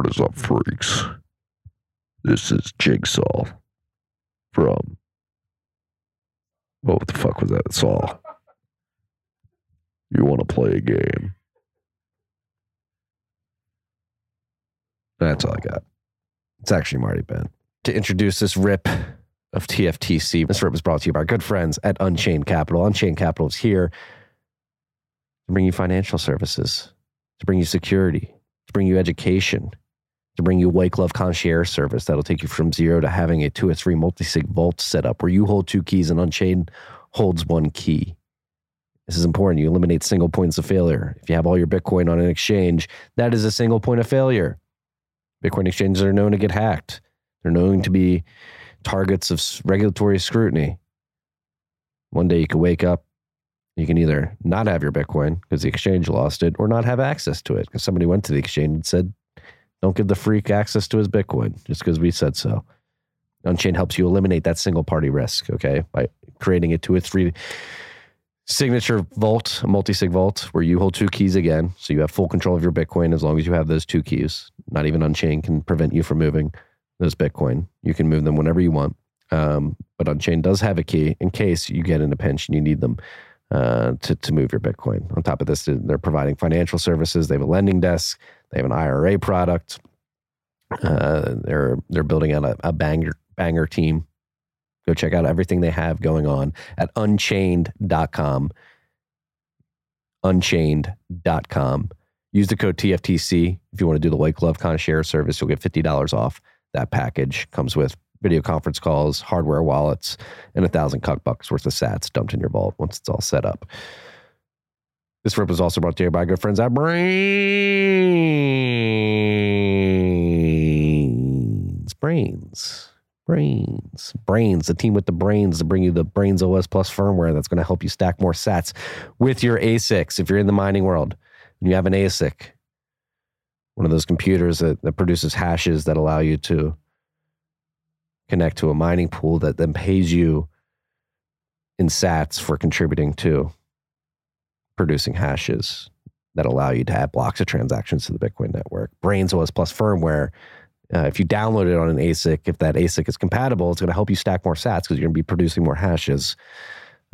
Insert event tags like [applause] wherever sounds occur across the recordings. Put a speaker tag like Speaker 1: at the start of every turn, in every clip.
Speaker 1: What is up, freaks? This is Jigsaw from. What the fuck was that? Saw. You want to play a game?
Speaker 2: That's all I got. It's actually Marty Bent. To introduce this rip of TFTC, this rip was brought to you by our good friends at Unchained Capital. Unchained Capital is here to bring you financial services, to bring you security, to bring you education, to bring you white glove concierge service that'll take you from zero to having a two or three multi sig vault set up where you hold two keys and Unchained holds one key. This is important. You eliminate single points of failure. If you have all your Bitcoin on an exchange, that is a single point of failure. Bitcoin exchanges are known to get hacked. They're known to be targets of regulatory scrutiny. One day you could wake up, you can either not have your Bitcoin because the exchange lost it, or not have access to it because somebody went to the exchange and said, don't give the freak access to his Bitcoin just because we said so. Unchained helps you eliminate that single party risk, okay, by creating a two or three signature vault, a multi sig vault, where you hold two keys again. So you have full control of your Bitcoin as long as you have those two keys. Not even Unchained can prevent you from moving those Bitcoin. You can move them whenever you want. Um, but Unchained does have a key in case you get in a pinch and you need them uh, to, to move your Bitcoin. On top of this, they're providing financial services. They have a lending desk. They have an IRA product. Uh, they're they're building out a, a banger banger team. Go check out everything they have going on at unchained.com. Unchained.com. Use the code TFTC if you want to do the white glove concierge service. You'll get $50 off that package. Comes with video conference calls, hardware wallets, and a thousand cuck bucks worth of sats dumped in your vault once it's all set up. This rip was also brought to you by good friends at Braiins. Braiins. Braiins. Braiins. The team with the brains to bring you the Braiins OS Plus firmware that's going to help you stack more sats with your ASICs. If you're in the mining world and you have an ASIC, one of those computers that, that produces hashes that allow you to connect to a mining pool that then pays you in sats for contributing to producing hashes that allow you to add blocks of transactions to the Bitcoin network. Braiins OS plus firmware. Uh, if you download it on an ASIC, if that ASIC is compatible, it's going to help you stack more sats because you're going to be producing more hashes,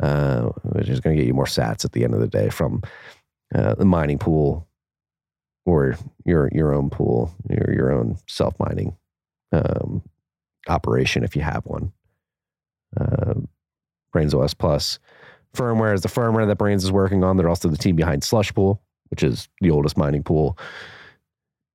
Speaker 2: uh, which is going to get you more sats at the end of the day from uh, the mining pool or your your own pool, your your own self mining um, operation if you have one. Uh, Braiins OS Plus firmware is the firmware that Braiins is working on. They're also the team behind Slush Pool, which is the oldest mining pool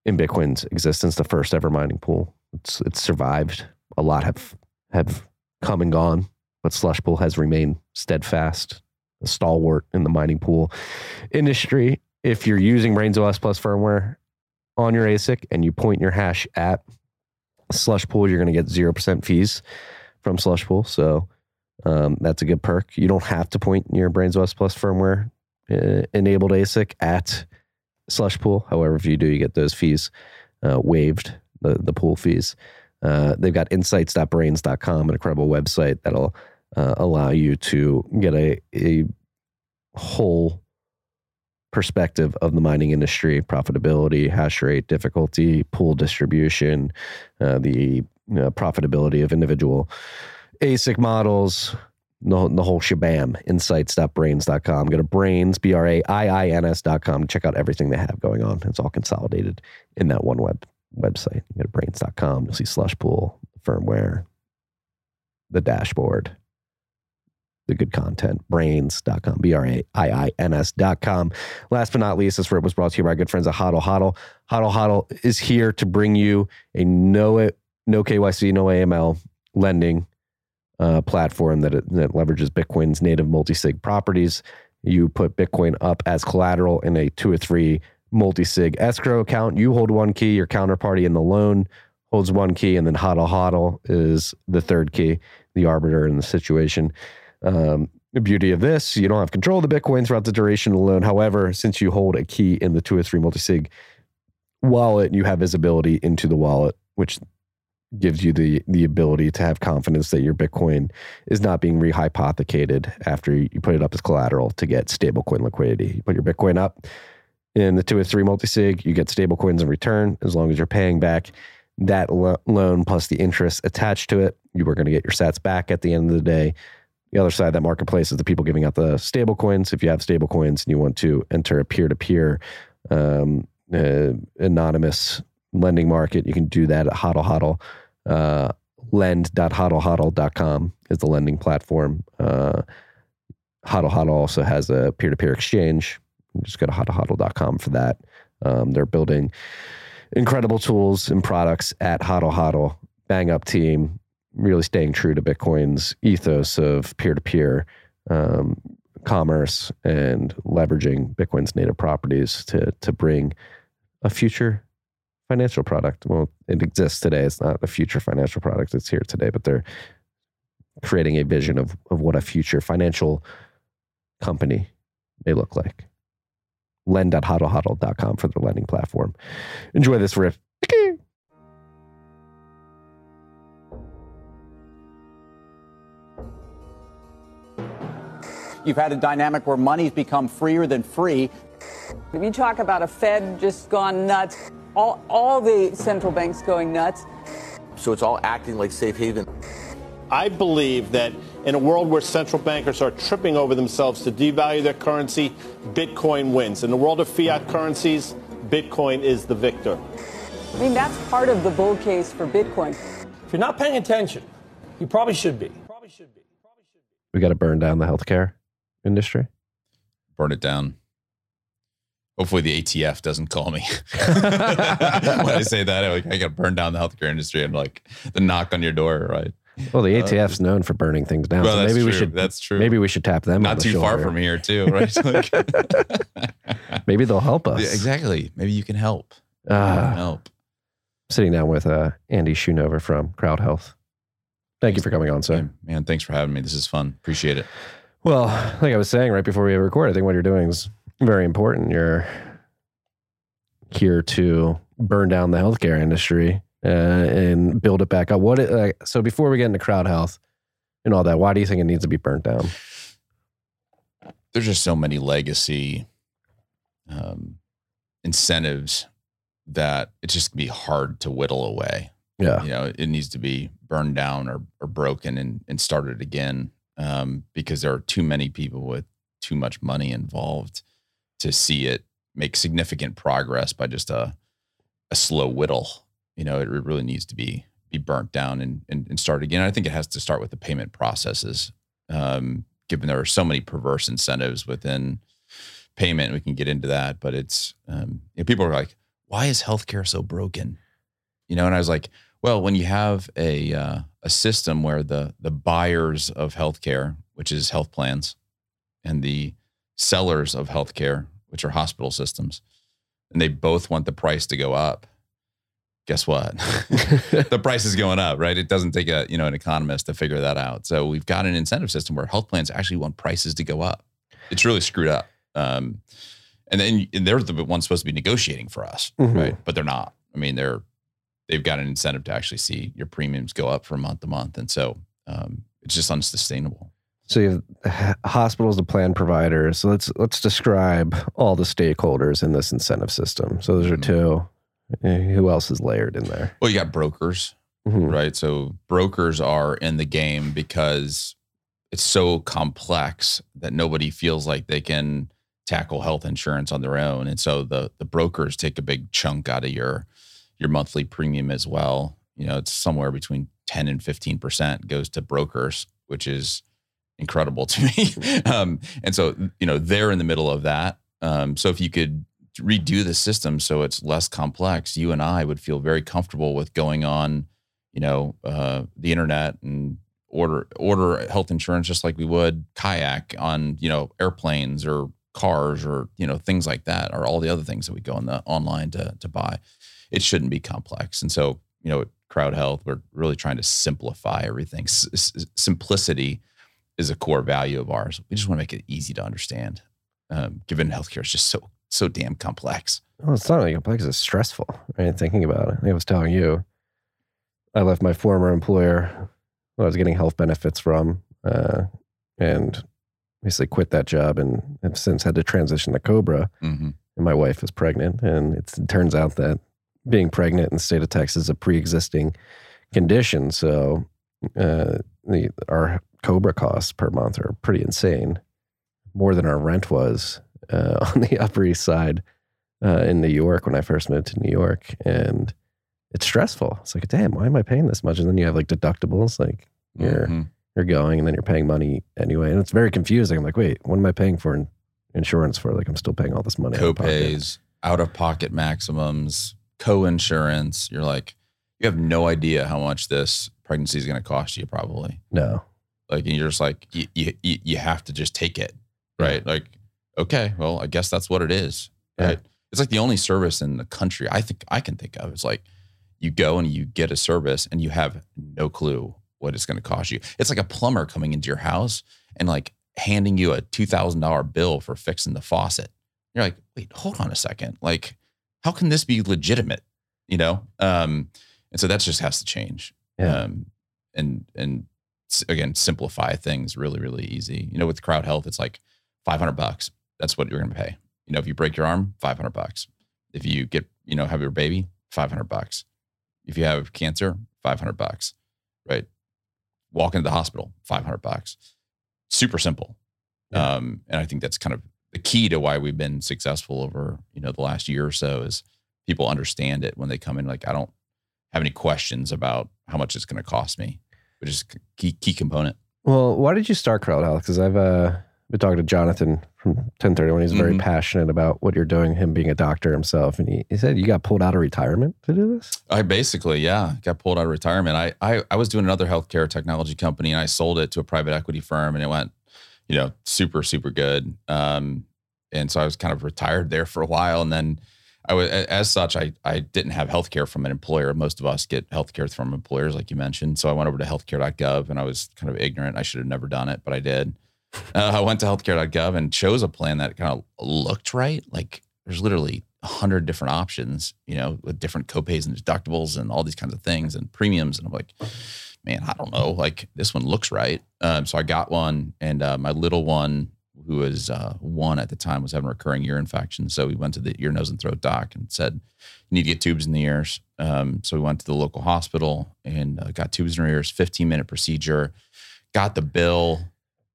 Speaker 2: in Bitcoin's existence, the first ever mining pool. It's it's survived. A lot have have come and gone, but Slush Pool has remained steadfast, a stalwart in the mining pool industry. If you're using Braiins OS Plus firmware on your ASIC and you point your hash at Slush Pool, you're going to get zero percent fees from Slush Pool. So um, that's a good perk. You don't have to point your Braiins OS Plus firmware uh, enabled ASIC at Slush Pool. However, if you do, you get those fees uh, waived, the, the pool fees. Uh, they've got insights.braiins.com, an incredible website that'll uh, allow you to get a, a whole perspective of the mining industry, profitability, hash rate, difficulty, pool distribution, uh, the know, profitability of individual ASIC models, the, the whole shabam, insights.braiins.com. Go to braiins, B R A I I N S.com. Check out everything they have going on. It's all consolidated in that one web website. You go to braiins.com. You'll see slush pool, firmware, the dashboard, the good content, braiins.com, B R A I I N S.com. Last but not least, this rip was brought to you by our good friends at Hodl Hodl. Hodl Hodl is here to bring you a no, no KYC, no AML lending uh, platform that, it, that leverages Bitcoin's native multi-sig properties. You put Bitcoin up as collateral in a two or three multi-sig escrow account. You hold one key, your counterparty in the loan holds one key, and then hodl hodl is the third key, the arbiter in the situation. Um, the beauty of this, you don't have control of the Bitcoin throughout the duration of the loan. However, since you hold a key in the two or three multi-sig wallet, you have visibility into the wallet, which gives you the the ability to have confidence that your Bitcoin is not being rehypothecated after you put it up as collateral to get stablecoin liquidity. You put your Bitcoin up, In the two or three multi sig, you get stablecoins in return as long as you're paying back that lo- loan plus the interest attached to it. You are going to get your sats back at the end of the day. The other side of that marketplace is the people giving out the stablecoins. If you have stablecoins and you want to enter a peer to peer anonymous lending market, you can do that at Hodl Hodl. Uh, lend.hodlhodl.com is the lending platform. Uh, Hodl Hodl also has a peer to peer exchange. Just go to hodlhodl.com for that. Um, they're building incredible tools and products at Hodl Hodl. Bang up team, really staying true to Bitcoin's ethos of peer to peer commerce and leveraging Bitcoin's native properties to to bring a future financial product. Well, it exists today. It's not a future financial product. It's here today, but they're creating a vision of of what a future financial company may look like. Lend.hodlhodl.com for their lending platform. Enjoy this riff.
Speaker 3: You've had a dynamic where money's become freer than free.
Speaker 4: If you talk about a Fed just gone nuts, all, all the central banks going nuts,
Speaker 5: So it's all acting like safe haven.
Speaker 6: I believe that in a world where central bankers are tripping over themselves to devalue their currency, Bitcoin wins. In the world of fiat currencies, Bitcoin is the victor.
Speaker 4: I mean, that's part of the bull case for Bitcoin.
Speaker 7: If you're not paying attention, you probably should be. Probably should be. Probably should be.
Speaker 2: We got to burn down the healthcare industry.
Speaker 8: burn it down. Hopefully the ATF doesn't call me [laughs] when I say that. Like, I got to burn down the healthcare industry and like the knock on your door, right?
Speaker 2: Well, the ATF's known for burning things down.
Speaker 8: Well,
Speaker 2: so maybe we should.
Speaker 8: That's true.
Speaker 2: Maybe we should tap them. on
Speaker 8: Not
Speaker 2: the
Speaker 8: too far from here, too, right? [laughs] Like- [laughs]
Speaker 2: Maybe they'll help us.
Speaker 8: Yeah, exactly. Maybe you can help.
Speaker 2: Ah.
Speaker 8: help.
Speaker 2: Sitting down with uh, Andy Schoonover from Crowd Health. Thank you for coming on, sir.
Speaker 8: Man, thanks for having me. This is fun. Appreciate it.
Speaker 2: Well, like I was saying right before we record, I think what you're doing is very important. You're here to burn down the healthcare industry uh, and build it back up. What? It, uh, so before we get into crowd health and all that, why do you think it needs to be burnt down?
Speaker 8: There's just so many legacy um, incentives that it's just gonna be hard to whittle away.
Speaker 2: Yeah,
Speaker 8: you know it needs to be burned down or, or broken and, and started again um, because there are too many people with too much money involved to see it make significant progress by just a a slow whittle you know it really needs to be be burnt down and and, and start again. I think it has to start with the payment processes. Um, given there are so many perverse incentives within payment we can get into that but it's um, you know, people are like why is healthcare so broken? You know and i was like well when you have a uh, a system where the the buyers of healthcare which is health plans and the sellers of healthcare which are hospital systems and they both want the price to go up guess what? [laughs] The price is going up right? It doesn't take a you know an economist to figure that out. So we've got an incentive system where health plans actually want prices to go up. It's really screwed up. Um, and then and they're the ones supposed to be negotiating for us
Speaker 2: Mhm.
Speaker 8: right? But they're not. I mean they're they've got an incentive to actually see your premiums go up from month to month. And so um, it's just unsustainable
Speaker 2: So you have [sighs] hospitals, the plan providers. So let's let's describe all the stakeholders in this incentive system. So those are
Speaker 8: Mhm.
Speaker 2: two. Who else is layered in there?
Speaker 8: well you got brokers
Speaker 2: Mhm.
Speaker 8: right? So brokers are in the game because it's so complex that nobody feels like they can tackle health insurance on their own, and so the the brokers take a big chunk out of your your monthly premium as well. You know, it's somewhere between ten and fifteen percent goes to brokers, which is incredible to [laughs] me. um, and so you know they're in the middle of that. Um, so if you could redo the system so it's less complex, you and I would feel very comfortable with going on you know, uh, the internet and order order health insurance just like we would kayak on you know airplanes or cars or you know things like that or all the other things that we go on the online to to buy. It shouldn't be complex, and so you know, Crowd Health, we're really trying to simplify everything. S- simplicity is a core value of ours. We just want to make it easy to understand, um, given healthcare is just so so damn complex.
Speaker 2: Well, it's not really complex. It's stressful, right? Thinking about it. I was telling you, I left my former employer who I was getting health benefits from, uh, and basically quit that job and have since had to transition to Cobra.
Speaker 8: Mm-hmm.
Speaker 2: and my wife is pregnant, and it's, it turns out that being pregnant in the state of Texas is a pre-existing condition. So uh, the our Cobra costs per month are pretty insane, more than our rent was uh, [laughs] on the Upper East Side uh, in New York when I first moved to New York, and it's stressful. It's like, damn, why am I paying this much? And then you have like deductibles, like you're
Speaker 8: Mhm.
Speaker 2: you're going, and then you're paying money anyway, and it's very confusing. I'm like, wait, what am I paying for in insurance for? Like, I'm still paying all this money. out of pocket.
Speaker 8: copays, out of pocket maximums, co-insurance. You're like, you have no idea how much this pregnancy is going to cost you, probably.
Speaker 2: No,
Speaker 8: Like, and you're just like, you, you, you have to just take it, right? Like, okay, well, I guess that's what it is,
Speaker 2: Yeah.
Speaker 8: right? It's like the only service in the country I think I can think of. It's like you go and you get a service and you have no clue what it's going to cost you. It's like a plumber coming into your house and like handing you a two thousand dollar bill for fixing the faucet. You're like, wait, hold on a second. Like, how can this be legitimate? You know? Um, and so that just has to change.
Speaker 2: Yeah.
Speaker 8: Um, and and again, simplify things really, really easy. You know, with crowd health, it's like 500 bucks. That's what you're going to pay. You know, if you break your arm, 500 bucks. If you get, you know, have your baby, 500 bucks. If you have cancer, 500 bucks, right? Walk into the hospital, 500 bucks. Super simple.
Speaker 2: Yeah.
Speaker 8: Um, and I think that's kind of the key to why we've been successful over, you know, the last year or so is people understand it when they come in. Like, I don't have any questions about how much it's going to cost me, which is a key, key component.
Speaker 2: Well, why did you start Crowd Health? Because I've uh, been talking to Jonathan from 1031. He's very
Speaker 8: Mhm.
Speaker 2: passionate about what you're doing, him being a doctor himself. And he, he said you got pulled out of retirement to do this?
Speaker 8: I basically, yeah, got pulled out of retirement. I, I, I was doing another healthcare technology company and I sold it to a private equity firm and it went, you know, super, super good. Um, and so I was kind of retired there for a while. And then I was, as such, I, I didn't have healthcare from an employer. Most of us get healthcare from employers, like you mentioned. So I went over to healthcare.gov and I was kind of ignorant. I should have never done it, but I did. [laughs] Uh, I went to healthcare.gov and chose a plan that kind of looked right. Like there's literally a hundred different options, you know, with different copays and deductibles and all these kinds of things and premiums. And I'm like, man, I don't know. Like this one looks right. Um, so I got one, and uh, my little one, who was uh, one at the time, was having recurring ear infection. So we went to the ear, nose, and throat doc and said, "You need to get tubes in the ears." Um, so we went to the local hospital and uh, got tubes in her ears. 15 minute procedure. Got the bill,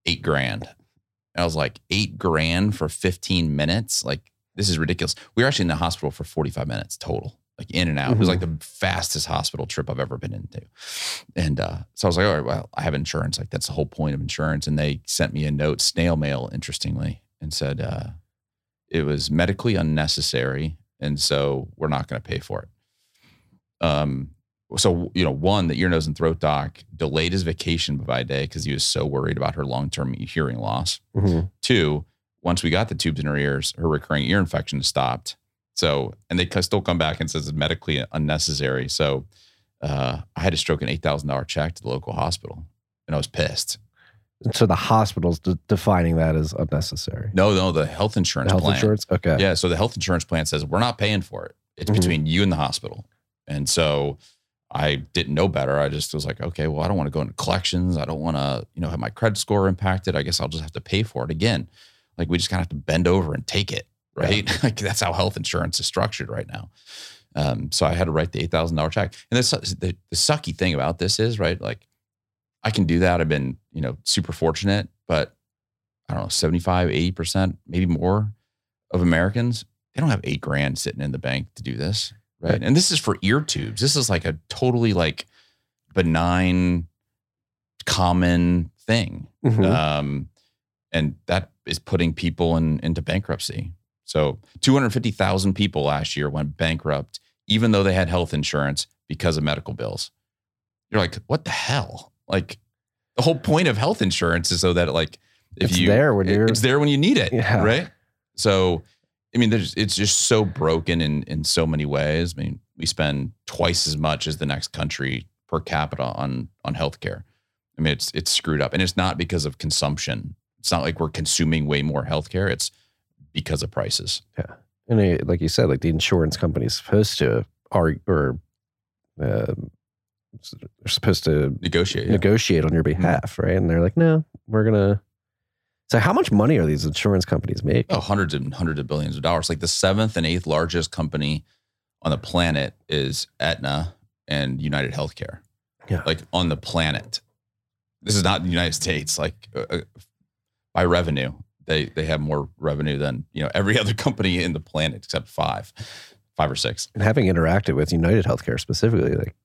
Speaker 8: eight grand. And I was like, eight grand for 15 minutes? Like, this is ridiculous. We were actually in the hospital for 45 minutes total, like in and out. It was like the fastest hospital trip I've ever been into. And uh, so I was like, all right, well, I have insurance. Like, that's the whole point of insurance. And they sent me a note, snail mail, interestingly, and said uh, it was medically unnecessary. And so we're not going to pay for it. Um, so, you know, one, that ear, nose, and throat doc delayed his vacation by a day because he was so worried about her long term hearing loss.
Speaker 2: Mhm.
Speaker 8: Two, once we got the tubes in her ears, her recurring ear infection stopped. So, and they still come back and says it's medically unnecessary. So, uh, I had to stroke an eight thousand dollar check to the local hospital, and I was pissed.
Speaker 2: So the hospital's de- defining that as unnecessary.
Speaker 8: No, no, the health insurance
Speaker 2: The health
Speaker 8: plan.
Speaker 2: insurance? Okay.
Speaker 8: Yeah, so the health insurance plan says we're not paying for it. It's
Speaker 2: Mhm.
Speaker 8: between you and the hospital. And so I didn't know better. I just was like, okay, well, I don't want to go into collections. I don't want to, you know, have my credit score impacted. I guess I'll just have to pay for it again. Like we just kind of have to bend over and take it, right? [laughs] like that's how health insurance is structured right now. Um, so I had to write the eight thousand dollar check. And this, the, the sucky thing about this is, right? Like I can do that. I've been, you know, super fortunate, but I don't know, 75, 80%, maybe more of Americans, they don't have eight grand sitting in the bank to do this. Right.
Speaker 2: Right.
Speaker 8: And this is for ear tubes. This is like a totally like benign, common thing.
Speaker 2: Mhm.
Speaker 8: Um, and that is putting people in, into bankruptcy. So 250,000 people last year went bankrupt, even though they had health insurance because of medical bills. You're like, what the hell? Like the whole point of health insurance is so that like, if
Speaker 2: It's
Speaker 8: you
Speaker 2: there when you're,
Speaker 8: it's there when you need it.
Speaker 2: Yeah.
Speaker 8: Right. So, I mean, there's, it's just so broken in, in so many ways. I mean, we spend twice as much as the next country per capita on, on healthcare. I mean, it's, it's screwed up and it's not because of consumption. It's not like we're consuming way more healthcare. It's because of prices.
Speaker 2: Yeah, and it, like you said, like the insurance company is supposed to argue or uh, they're supposed to
Speaker 8: Negotiate. yeah.
Speaker 2: negotiate on your behalf, right? And they're like, no, we're gonna So how much money are these insurance companies making?
Speaker 8: Oh, hundreds and hundreds of billions of dollars. Like the seventh and eighth largest company on the planet is Aetna and United Healthcare.
Speaker 2: Yeah.
Speaker 8: Like on the planet. This is not the United States. Like uh, uh, by revenue, they they have more revenue than you know every [laughs] other company in the planet except five, five or six.
Speaker 2: And having interacted with United Healthcare specifically, like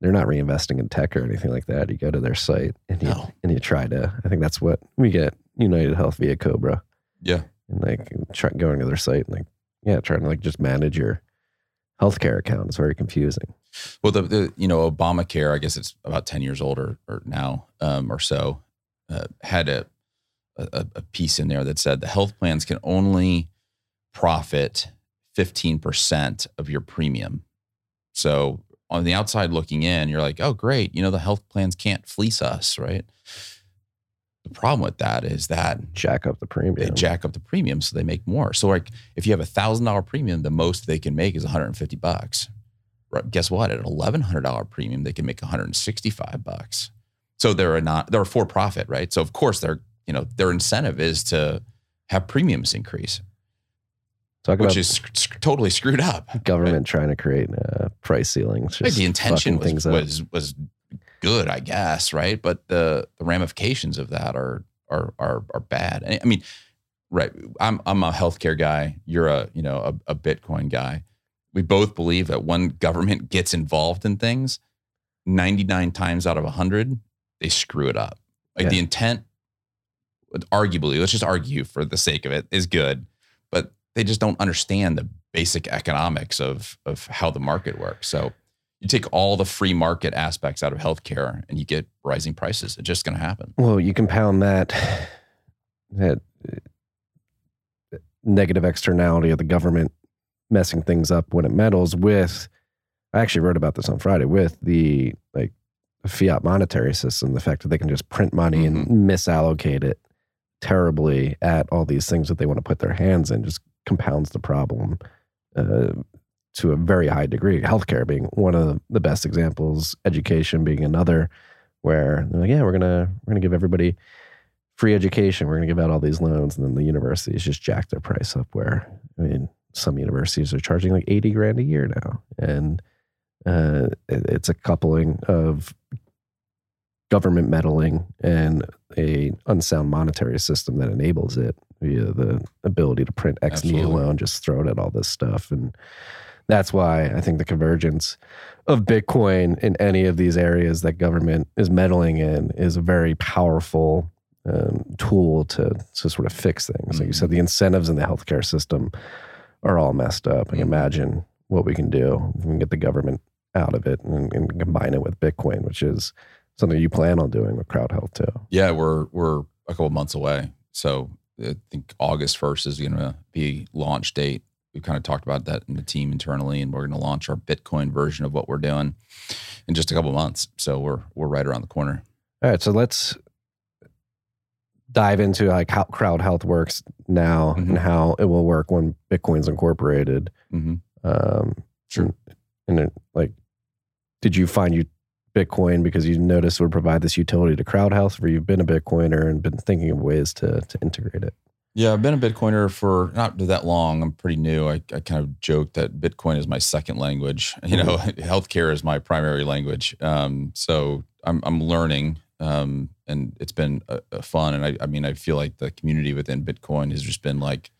Speaker 2: they're not reinvesting in tech or anything like that. You go to their site and you
Speaker 8: No.
Speaker 2: and you try to. I think that's what we get United Health via Cobra.
Speaker 8: Yeah.
Speaker 2: and like try, going to their site and like yeah, trying to like just manage your healthcare account. It's very confusing.
Speaker 8: Well, the, the you know Obamacare, I guess it's about ten years old or, or now um, or so, uh, had a, a a piece in there that said the health plans can only profit fifteen percent of your premium. So on the outside looking in, you're like, oh great, you know the health plans can't fleece us, right? The problem with that is that
Speaker 2: Jack up the premium.
Speaker 8: they jack up the premium so they make more. So like if you have a thousand dollar premium, the most they can make is 150 bucks. Right, Guess what? At an eleven hundred dollar premium, they can make 165 bucks. So they're a not they're a for profit, right? So of course their you know their incentive is to have premiums increase,
Speaker 2: Talk
Speaker 8: which
Speaker 2: about
Speaker 8: is sc- sc- totally screwed up.
Speaker 2: government trying to create uh, price ceilings.
Speaker 8: Right, the intention was, was was good, I guess, right? But the the ramifications of that are are are are bad. And I mean, right? I'm I'm a healthcare guy. You're a you know a, a Bitcoin guy. We both believe that when government gets involved in things, 99 times out of 100, they screw it up. Like the intent, arguably, let's just argue for the sake of it, is good, but they just don't understand the basic economics of of how the market works. So you take all the free market aspects out of healthcare and you get rising prices. It's just going to happen.
Speaker 2: Well, you compound that that uh, negative externality of the government messing things up when it meddles with. I actually wrote about this on Friday with the like fiat monetary system, the fact that they can just print money and misallocate it terribly at all these things that they want to put their hands in just compounds the problem uh, to a very high degree. Healthcare being one of the best examples, education being another, where they're like, yeah, we're gonna we're gonna give everybody free education. We're gonna give out all these loans, and then the universities just jack their price up. Where I mean, some universities are charging like eighty grand a year now, and uh, it- it's a coupling of government meddling and a unsound monetary system that enables it via the ability to print ex
Speaker 8: Absolutely.
Speaker 2: nihilo and just throw it at all this stuff and that's why I think the convergence of Bitcoin in any of these areas that government is meddling in is a very powerful um, tool to to sort of fix things. Like you said, the incentives in the healthcare system are all messed up. Like imagine what we can do if we can get the government out of it and, and combine it with Bitcoin, which is something you plan on doing with Crowd Health too.
Speaker 8: Yeah, we're we're a couple months away. So I think August first is going to be launch date. We've kind of talked about that in the team internally, and we're going to launch our Bitcoin version of what we're doing in just a couple months. So we're we're right around the corner.
Speaker 2: All right, so let's dive into like how crowd health works now
Speaker 8: Mhm.
Speaker 2: and how it will work when Bitcoin's incorporated.
Speaker 8: hmm
Speaker 2: Um,
Speaker 8: Sure.
Speaker 2: And it, like, did you find you Bitcoin because you notice would provide this utility to crowd health, or you've been a Bitcoiner and been thinking of ways to to integrate it?
Speaker 8: Yeah, I've been a Bitcoiner for not that long. I'm pretty new. I, I kind of joke that Bitcoin is my second language. [laughs] You know, healthcare is my primary language. Um, so I'm I'm learning, um, and it's been uh uh fun. And I, I mean, I feel like the community within Bitcoin has just been like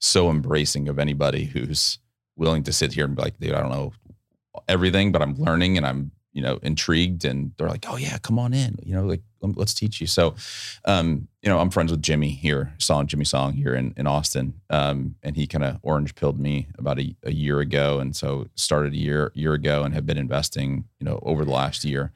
Speaker 8: so embracing of anybody who's willing to sit here and be like, dude, I don't know everything, but I'm learning and I'm you know intrigued. And they're like, oh yeah, come on in. You know, like let's teach you. So um, you know, I'm friends with Jimmy here, Song Jimmy Song here in, in Austin. Um, and he kind of orange pilled me about a, a year ago. And so started a year, year ago and have been investing, you know, over the last year.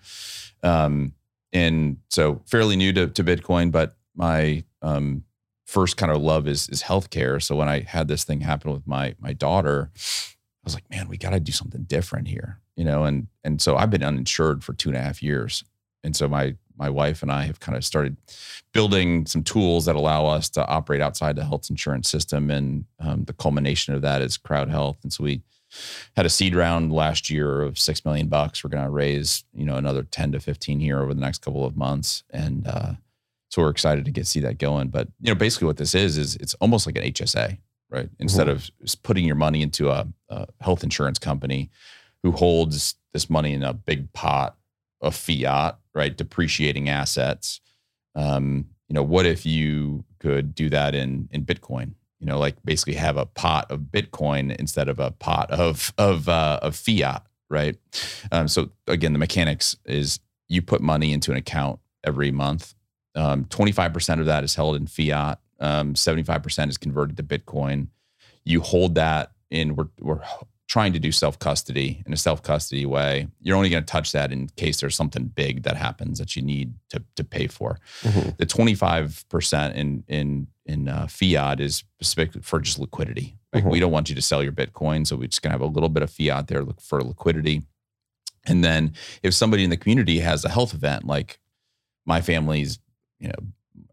Speaker 8: Um, and so fairly new to, to Bitcoin, but my, um, first kind of love is, is healthcare. So when I had this thing happen with my, my daughter, I was like, man, we got to do something different here, you know? And, and so I've been uninsured for two and a half years. And so my, my wife and I have kind of started building some tools that allow us to operate outside the health insurance system. And um, the culmination of that is Crowd Health. And so we had a seed round last year of six million bucks. We're going to raise, you know, another ten to fifteen here over the next couple of months, and uh, So we're excited to get see that going. But you know, basically what this is is it's almost like an HSA, right? Instead of just putting your money into a, a health insurance company who holds this money in a big pot of fiat, right? Depreciating assets. Um, you know, what if you could do that in in Bitcoin? You know, like basically have a pot of Bitcoin instead of a pot of of uh, of fiat, right? Um, so again, the mechanics is you put money into an account every month. Um, 25% of that is held in fiat. Um, 75% is converted to Bitcoin. You hold that in, we're, we're trying to do self custody in a self custody way. You're only going to touch that in case there's something big that happens that you need to, to pay for.
Speaker 2: Mhm.
Speaker 8: The 25% in, in, in uh, fiat is specific for just liquidity. Like
Speaker 2: Mhm.
Speaker 8: we don't want you to sell your Bitcoin. So we're just going to have a little bit of fiat there for liquidity. And then if somebody in the community has a health event, like my family's, you know,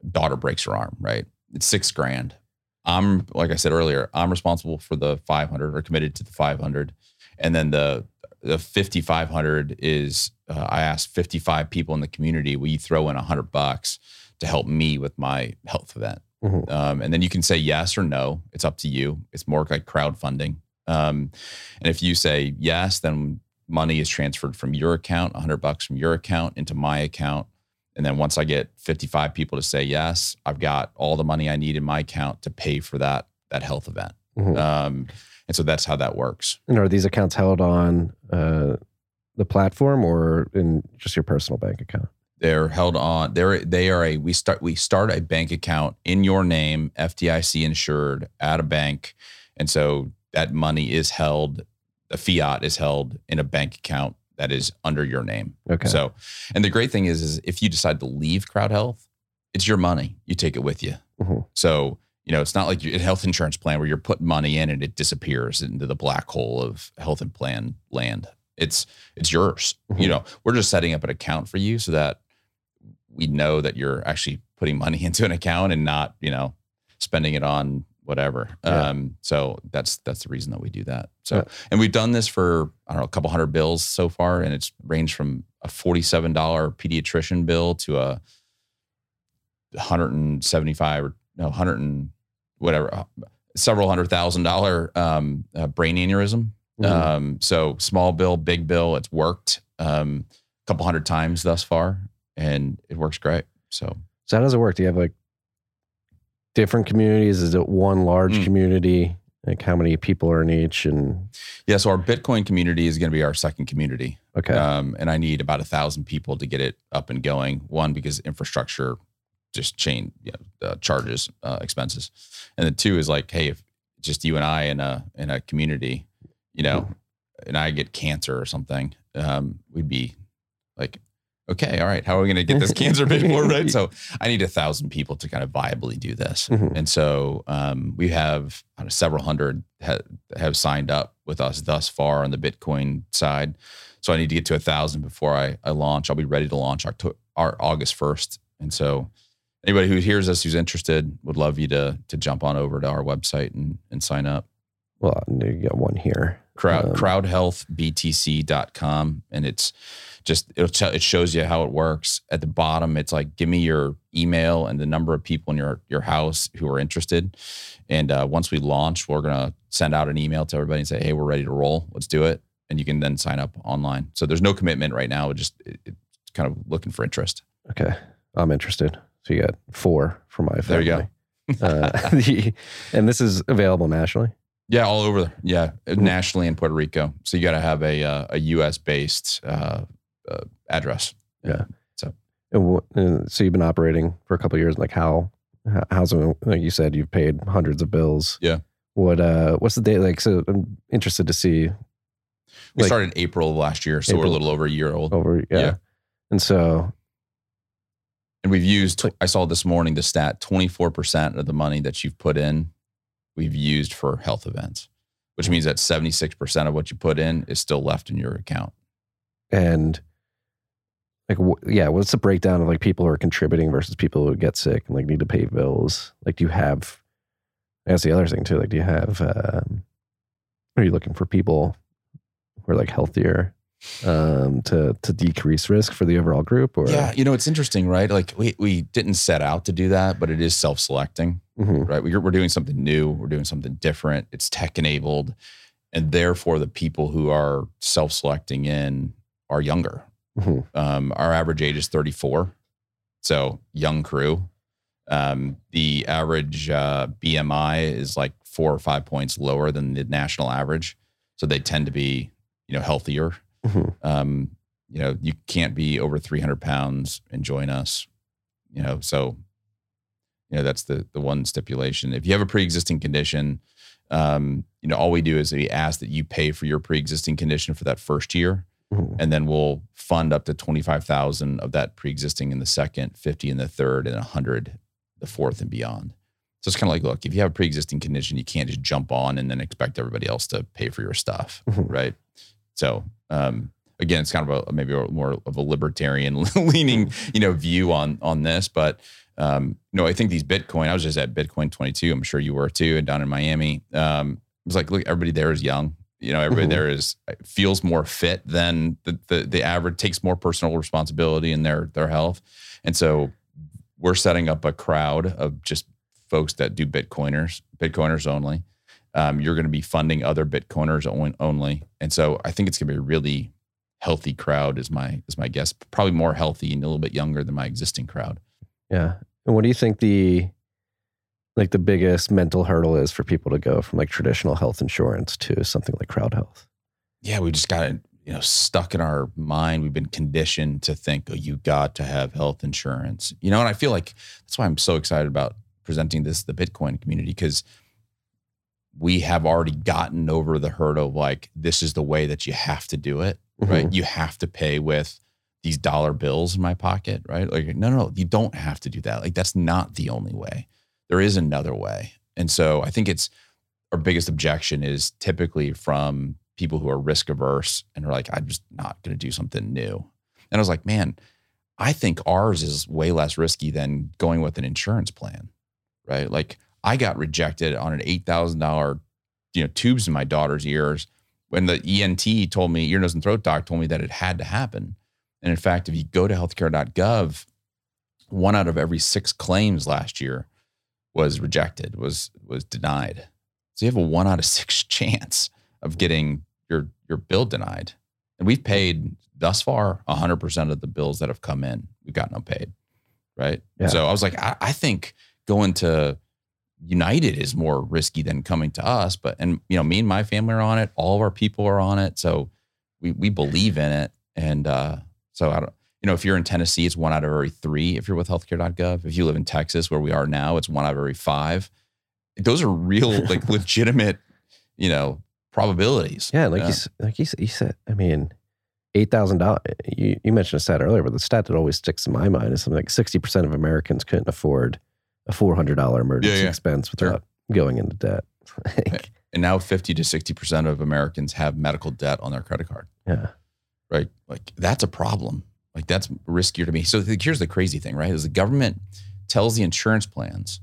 Speaker 8: daughter breaks her arm, right? It's six grand. I'm like I said earlier, I'm responsible for the 500 or committed to the 500, and then the the 5500 is uh, I asked 55 people in the community, will you throw in 100 bucks to help me with my health event?
Speaker 2: Mhm.
Speaker 8: Um, and then you can say yes or no. It's up to you. It's more like crowdfunding. Um, and if you say yes, then money is transferred from your account, 100 bucks from your account into my account. And then once I get 55 people to say yes, I've got all the money I need in my account to pay for that that health event.
Speaker 2: Mhm.
Speaker 8: Um, and so that's how that works.
Speaker 2: And are these accounts held on uh, the platform or in just your personal bank account?
Speaker 8: They're held on. They're they are a we start we start a bank account in your name, FDIC insured at a bank, and so that money is held. The fiat is held in a bank account that is under your name.
Speaker 2: Okay.
Speaker 8: So, and the great thing is, is if you decide to leave Crowd Health, it's your money. You take it with you.
Speaker 2: Mhm.
Speaker 8: So, you know, it's not like your health insurance plan where you're putting money in and it disappears into the black hole of health and plan land. It's it's yours.
Speaker 2: Mhm.
Speaker 8: You know, we're just setting up an account for you so that we know that you're actually putting money [laughs] into an account and not, you know, spending it on whatever.
Speaker 2: Yeah.
Speaker 8: Um, so that's that's the reason that we do that. So
Speaker 2: Yeah.
Speaker 8: and we've done this for I don't know a couple hundred bills so far, and it's ranged from a forty-seven dollar pediatrician bill to a hundred and seventy-five or no hundred and whatever, uh, several hundred thousand dollar um, uh, brain aneurysm.
Speaker 2: Mhm.
Speaker 8: Um, so small bill, big bill, it's worked um, a couple hundred times thus far, and it works great. So
Speaker 2: so how does it work? Do you have like different communities? Is it one large
Speaker 8: Mm.
Speaker 2: community? Like how many people are in each? And
Speaker 8: yeah, so our Bitcoin community is going to be our second community.
Speaker 2: okay,
Speaker 8: Um, and I need about a thousand people to get it up and going. One because infrastructure just chain you know, uh, charges uh, expenses, and then two is like, hey, if just you and I in a in a community, you know, and I get cancer or something, um, we'd be like, okay, all right, how are we going to get this cancer for? Right. [laughs] So I need a thousand people to kind of viably do this,
Speaker 2: Mhm.
Speaker 8: and so um, we have know, several hundred ha- have signed up with us thus far on the Bitcoin side. So I need to get to a thousand before I, I launch. I'll be ready to launch October, August first, and so anybody who hears us who's interested would love you to to jump on over to our website and and sign up.
Speaker 2: well, you got one here.
Speaker 8: Crowd
Speaker 2: Um,
Speaker 8: crowdhealthbtc.com and it's just it'll tell, it shows you how it works. At the bottom it's like give me your email and the number of people in your your house who are interested. And uh, once we launch we're going to send out an email to everybody and say hey we're ready to roll. Let's do it. And you can then sign up online. So there's no commitment right now. It just it, it's kind of looking for interest.
Speaker 2: Okay, I'm interested. So you got four for my
Speaker 8: There you go.
Speaker 2: uh, [laughs] the, and this is available nationally.
Speaker 8: yeah all over. Yeah nationally in puerto rico. So you got to have a uh, a us based uh, uh, address
Speaker 2: And wh- and so you've been operating for a couple of years. Like how, how- how's it? Like you said, you've paid hundreds of bills.
Speaker 8: Yeah.
Speaker 2: What uh? What's the date like? So I'm interested to see
Speaker 8: We
Speaker 2: Like-
Speaker 8: started in April of last year, so we're a little over a year old.
Speaker 2: over. Yeah.
Speaker 8: Yeah.
Speaker 2: And so
Speaker 8: And we've used, I saw this morning the stat 24% of the money that you've put in, we've used for health events, which means that 76% of what you put in is still left in your account.
Speaker 2: and like yeah, what's the breakdown of like people who are contributing versus people who get sick and like need to pay bills? Like, do you have? That's the other thing too. Like, do you have? Um, are you looking for people who are like healthier? um, to to decrease risk for the overall group? Or
Speaker 8: Yeah, you know, it's interesting, right? Like we we didn't set out to do that, but it is self-selecting,
Speaker 2: Mhm.
Speaker 8: right? We're, we're doing something new, we're doing something different. It's tech enabled, and therefore the people who are self-selecting in are younger.
Speaker 2: Mhm.
Speaker 8: Um, our average age is 34, so young crew. Um, the average uh, BMI is like four or five points lower than the national average, so they tend to be, you know, healthier.
Speaker 2: Mhm.
Speaker 8: Um, you know, you can't be over 300 pounds and join us. You know, so you know that's the the one stipulation. If you have a pre-existing condition, um, you know, all we do is we ask that you pay for your pre-existing condition for that first year,
Speaker 2: Mhm.
Speaker 8: and then we'll fund up to 25,000 of that pre-existing in the second, 50 in the third, and 100 the fourth and beyond. So it's kind of like, look, if you have a pre-existing condition, you can't just jump on and then expect everybody else to pay for your stuff,
Speaker 2: Mhm.
Speaker 8: right? So um, again, it's kind of a maybe a, more of a libertarian [laughs] leaning, you know, view on on this. But um, you know, I think these Bitcoin. I was just at Bitcoin 22. I'm sure you were too, and down in Miami. Um, it was like, look, everybody there is young. You know, everybody
Speaker 2: Mhm.
Speaker 8: there is feels more fit than the, the the average. Takes more personal responsibility in their their health, and so we're setting up a crowd of just folks that do Bitcoiners, Bitcoiners only. Um, you're going to be funding other Bitcoiners on- only, and so I think it's going to be a really healthy crowd. Is my is my guess? Probably more healthy and a little bit younger than my existing crowd.
Speaker 2: Yeah. And what do you think the like the biggest mental hurdle is for people to go from like traditional health insurance to something like crowd health?
Speaker 8: yeah, we just got you know stuck in our mind. We've been conditioned to think, oh, you got to have health insurance, you know. And I feel like that's why I'm so excited about presenting this to the Bitcoin community because we have already gotten over the hurdle of like this is the way that you have to do it, right? Mm-hmm. You have to pay with these dollar bills in my pocket, right? Like, no, no, no, you don't have to do that. Like, that's not the only way. There is another way. And so I think it's our biggest objection is typically from people who are risk averse and are like, I'm just not going to do something new. And I was like, man, I think ours is way less risky than going with an insurance plan, right? Like I got rejected on an eight thousand dollar, you know, tubes in my daughter's ears when the ENT told me, ear, nose, and throat doc told me that it had to happen. And in fact, if you go to healthcare.gov, one out of every six claims last year was rejected, was was denied. So you have a one out of six [laughs] chance of getting your your bill denied. And we've paid thus far 100% of the bills that have come in. We've gotten them paid. Right.
Speaker 2: Yeah.
Speaker 8: So I was like, I, I think going to United is more risky than coming to us. But, and, you know, me and my family are on it. All of our people are on it. So we, we believe in it. And uh, so I don't, you know, if you're in Tennessee, it's one out of every three if you're with healthcare.gov. If you live in Texas, where we are now, it's one out of every five. Those are real, [laughs] like legitimate, you know, probabilities.
Speaker 2: Yeah, like you s- like you said, you said I mean, eight thousand dollars. You you mentioned a stat earlier, but the stat that always sticks in my mind is something like sixty percent of Americans couldn't afford a four hundred dollar emergency
Speaker 8: yeah.
Speaker 2: expense
Speaker 8: Sure.
Speaker 2: without going into debt. [laughs]
Speaker 8: And now 50 to 60% of Americans have medical debt on their credit card,
Speaker 2: yeah,
Speaker 8: right? Like that's a problem. Like that's riskier to me. So the- here's the crazy thing, right? Is the government tells the insurance plans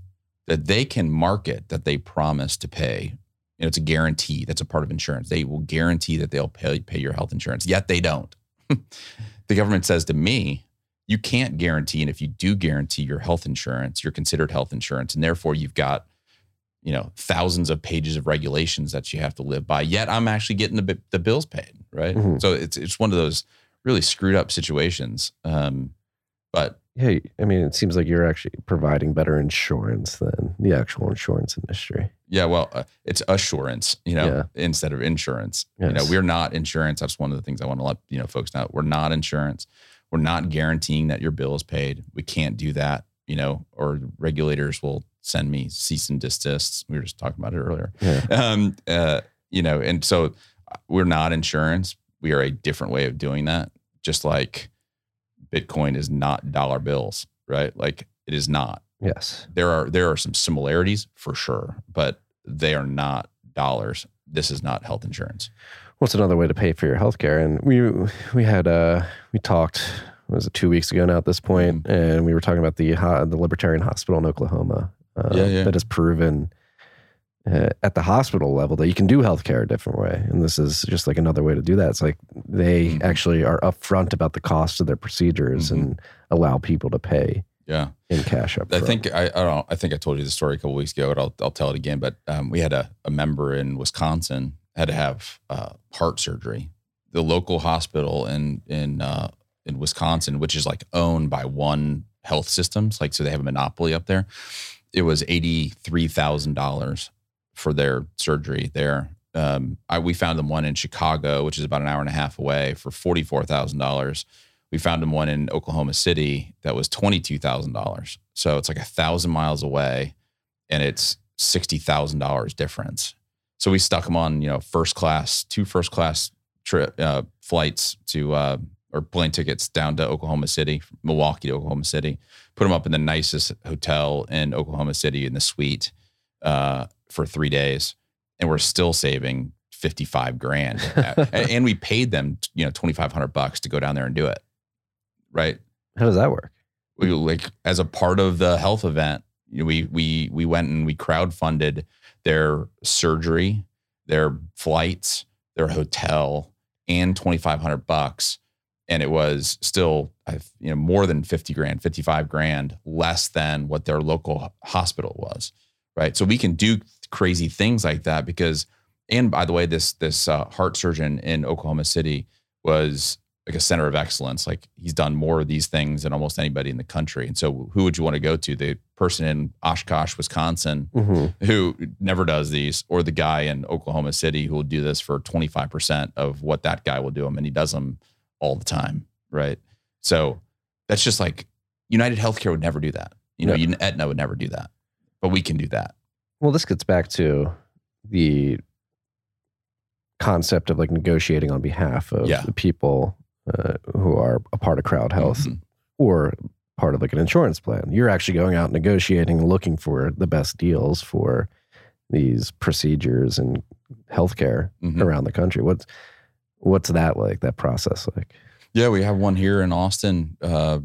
Speaker 8: that they can market that they promise to pay. You know, it's a guarantee. That's a part of insurance. They will guarantee that they'll pay, pay your health insurance, yet they don't. [laughs] the government says to me, you can't guarantee. And if you do guarantee your health insurance, you're considered health insurance. And therefore, you've got you know thousands of pages of regulations that you have to live by yet i'm actually getting the, the bills paid right
Speaker 2: Mhm.
Speaker 8: so it's it's one of those really screwed up situations um but
Speaker 2: hey, I mean, it seems like you're actually providing better insurance than the actual insurance industry.
Speaker 8: yeah well uh, it's assurance you know
Speaker 2: Yeah.
Speaker 8: instead of insurance. You know we're not insurance. That's one of the things i want to let you know folks know. We're not insurance. We're not guaranteeing that your bill is paid. We can't do that you know or regulators will send me cease and desists. We were just talking about it earlier.
Speaker 2: Yeah,
Speaker 8: um, uh, you know, and so uh, we're not insurance. We are a different way of doing that. Just like Bitcoin is not dollar bills, right? Like it is not.
Speaker 2: yes,
Speaker 8: There are there are some similarities for sure, but they are not dollars. This is not health insurance.
Speaker 2: what's another way to pay for your healthcare? And we we had uh we talked was it two weeks ago now at this point,
Speaker 8: Mm-hmm.
Speaker 2: and we were talking about the the Libertarian Hospital in Oklahoma uh,
Speaker 8: Yeah, yeah.
Speaker 2: that has proven uh, at the hospital level that you can do healthcare a different way. And this is just like another way to do that. It's like they
Speaker 8: Mhm.
Speaker 2: actually are upfront about the cost of their procedures
Speaker 8: Mhm.
Speaker 2: and allow people to pay
Speaker 8: Yeah.
Speaker 2: in cash up
Speaker 8: I think I, I don't know. I think I told you the story a couple weeks ago, but I'll, I'll tell it again. But um, we had a, a member in Wisconsin had to have uh, heart surgery. The local hospital in in uh, in Wisconsin, which is like owned by one health systems, like so they have a monopoly up there. It was eighty three thousand dollars for their surgery there. Um, I, we found them one in Chicago, which is about an hour and a half away, for forty four thousand dollars we found them one in Oklahoma City that was twenty two thousand dollars. So it's like a thousand miles away, and it's sixty thousand dollars difference. So we stuck them on you know first class, two first class trip uh, flights to uh, or plane tickets down to Oklahoma City, Milwaukee to Oklahoma City. Put them up in the nicest hotel in Oklahoma City in the suite uh, for three days, and we're still saving fifty five grand, and, [laughs] and we paid them you know twenty five hundred bucks to go down there and do it right?
Speaker 2: How does that work?
Speaker 8: We like as a part of the health event, you know, we we we went and we crowdfunded their surgery, their flights, their hotel, and twenty five hundred bucks, and it was still you know more than fifty grand, fifty five grand less than what their local hospital was, right? So we can do crazy things like that because, and by the way, this this uh, heart surgeon in Oklahoma City was like a center of excellence. Like he's done more of these things than almost anybody in the country. And so, who would you want to go to? The person in Oshkosh, Wisconsin,
Speaker 2: Mm-hmm.
Speaker 8: who never does these, or the guy in Oklahoma City who will do this for 25% of what that guy will do them. And he does them all the time. Right. So, that's just like United Healthcare would never do that. You know,
Speaker 2: Yeah.
Speaker 8: Aetna would never do that, but we can do that.
Speaker 2: Well, this gets back to the concept of like negotiating on behalf of
Speaker 8: Yeah.
Speaker 2: the people uh, who are a part of crowd health
Speaker 8: Mhm.
Speaker 2: or part of like an insurance plan. You're actually going out negotiating and looking for the best deals for these procedures and healthcare
Speaker 8: Mhm.
Speaker 2: around the country. What's what's that like? That process like?
Speaker 8: Yeah, we have one here in Austin. Uh,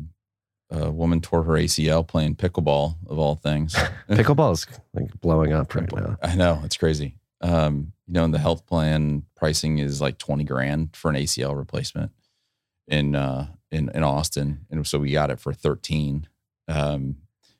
Speaker 8: a woman tore her ACL playing pickleball, of all things. [laughs] [laughs]
Speaker 2: Pickleball is like blowing up right now.
Speaker 8: I know it's crazy. Um, you know, and the health plan pricing is like twenty grand for an ACL replacement in uh, in in Austin, and so we got it for thirteen. Um,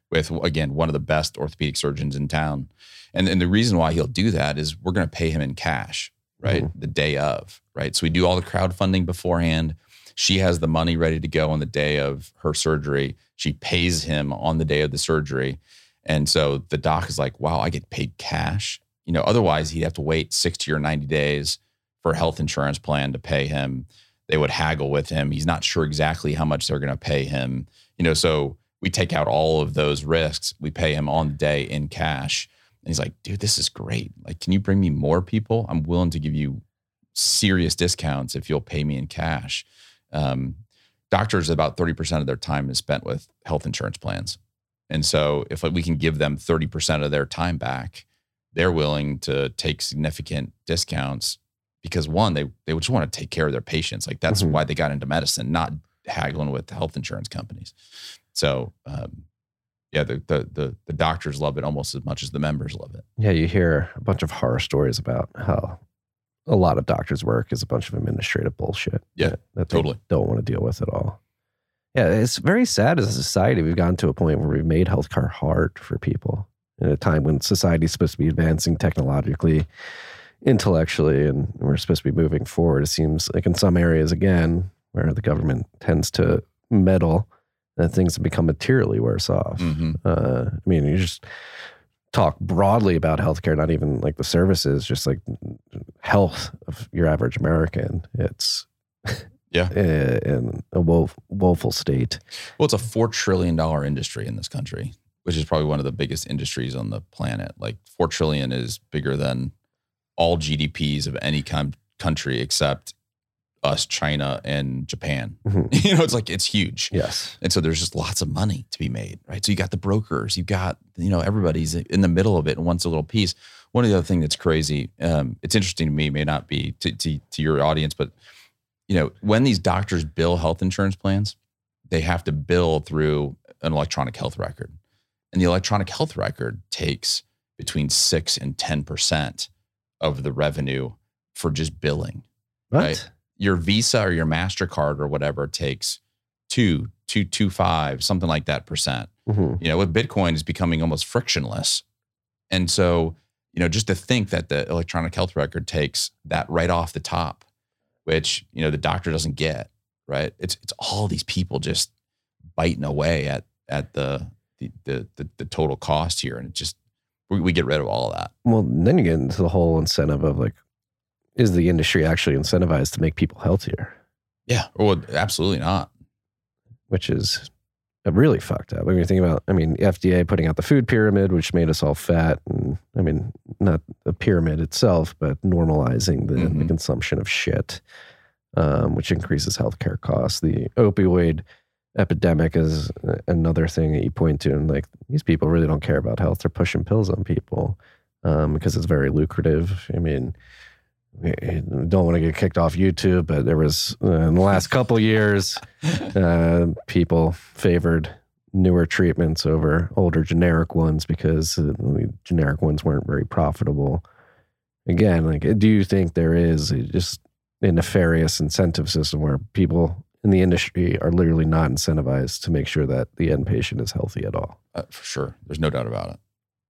Speaker 8: with again one of the best orthopedic surgeons in town, and and the reason why he'll do that is we're going to pay him in cash, right, the day of, right. So we do all the crowdfunding beforehand. She has the money ready to go on the day of her surgery. She pays him on the day of the surgery. And so the doc is like, wow, I get paid cash. You know, otherwise he'd have to wait 60 or 90 days for a health insurance plan to pay him. They would haggle with him. He's not sure exactly how much they're going to pay him. You know, so we take out all of those risks. We pay him on the day in cash. And he's like, dude, this is great. Like, can you bring me more people? I'm willing to give you serious discounts if you'll pay me in cash. Um, doctors, about 30% of their time is spent with health insurance plans. And so if we can give them 30% of their time back, they're willing to take significant discounts because one, they, they just want to take care of their patients. Like that's
Speaker 2: Mhm.
Speaker 8: why they got into medicine, not haggling with health insurance companies. So, um, yeah, the, the, the, the doctors love it almost as much as the members love it.
Speaker 2: Yeah, you hear a bunch of horror stories about how a lot of doctors' work is a bunch of administrative bullshit.
Speaker 8: Yeah,
Speaker 2: that, that they
Speaker 8: totally.
Speaker 2: don't want to deal with at all. Yeah, it's very sad as a society. We've gotten to a point where we've made healthcare hard for people at a time when society is supposed to be advancing technologically, intellectually, and we're supposed to be moving forward. It seems like in some areas, again, where the government tends to meddle, that things have become materially worse off.
Speaker 8: Mhm.
Speaker 2: Uh, I mean, you just talk broadly about healthcare, not even like the services, just like health of your average American. It's
Speaker 8: Yeah. [laughs]
Speaker 2: in a woe, woeful state.
Speaker 8: Well, it's a four trillion dollar industry in this country, which is probably one of the biggest industries on the planet. Like four trillion is bigger than all GDPs of any kind country except us, China, and Japan.
Speaker 2: Mhm. [laughs]
Speaker 8: You know, it's like it's huge.
Speaker 2: Yes.
Speaker 8: And so there's just lots of money to be made, right? So you got the brokers, you got, you know, everybody's in the middle of it and wants a little piece. One of the other thing that's crazy, um, it's interesting to me, may not be to, to, to your audience, but you know, when these doctors bill health insurance plans, they have to bill through an electronic health record. And the electronic health record takes between six and ten percent of the revenue for just billing.
Speaker 2: What?
Speaker 8: Right. Your Visa or your Mastercard or whatever takes two, two, two, five, something like that percent.
Speaker 2: Mhm.
Speaker 8: You know, with Bitcoin is becoming almost frictionless, and so you know, just to think that the electronic health record takes that right off the top, which you know the doctor doesn't get, right? It's it's all these people just biting away at at the the the, the, the total cost here, and it just we, we get rid of all of that.
Speaker 2: Well, then you get into the whole incentive of like, is the industry actually incentivized to make people healthier?
Speaker 8: Yeah, well, absolutely not.
Speaker 2: Which is really fucked up. When you think about, I mean, FDA putting out the food pyramid, which made us all fat, and I mean, not the pyramid itself, but normalizing the, the
Speaker 8: Mhm.
Speaker 2: consumption of shit, um, which increases healthcare costs. The opioid epidemic is another thing that you point to, and like these people really don't care about health; they're pushing pills on people um, because it's very lucrative. I mean. I don't want to get kicked off YouTube, but there was uh, in the last couple years, [laughs] uh, people favored newer treatments over older generic ones because uh, the generic ones weren't very profitable. Again, like, do you think there is just a nefarious incentive system where people in the industry are literally not incentivized to make sure that the end patient is healthy at all?
Speaker 8: Uh, for sure. There's no doubt about it.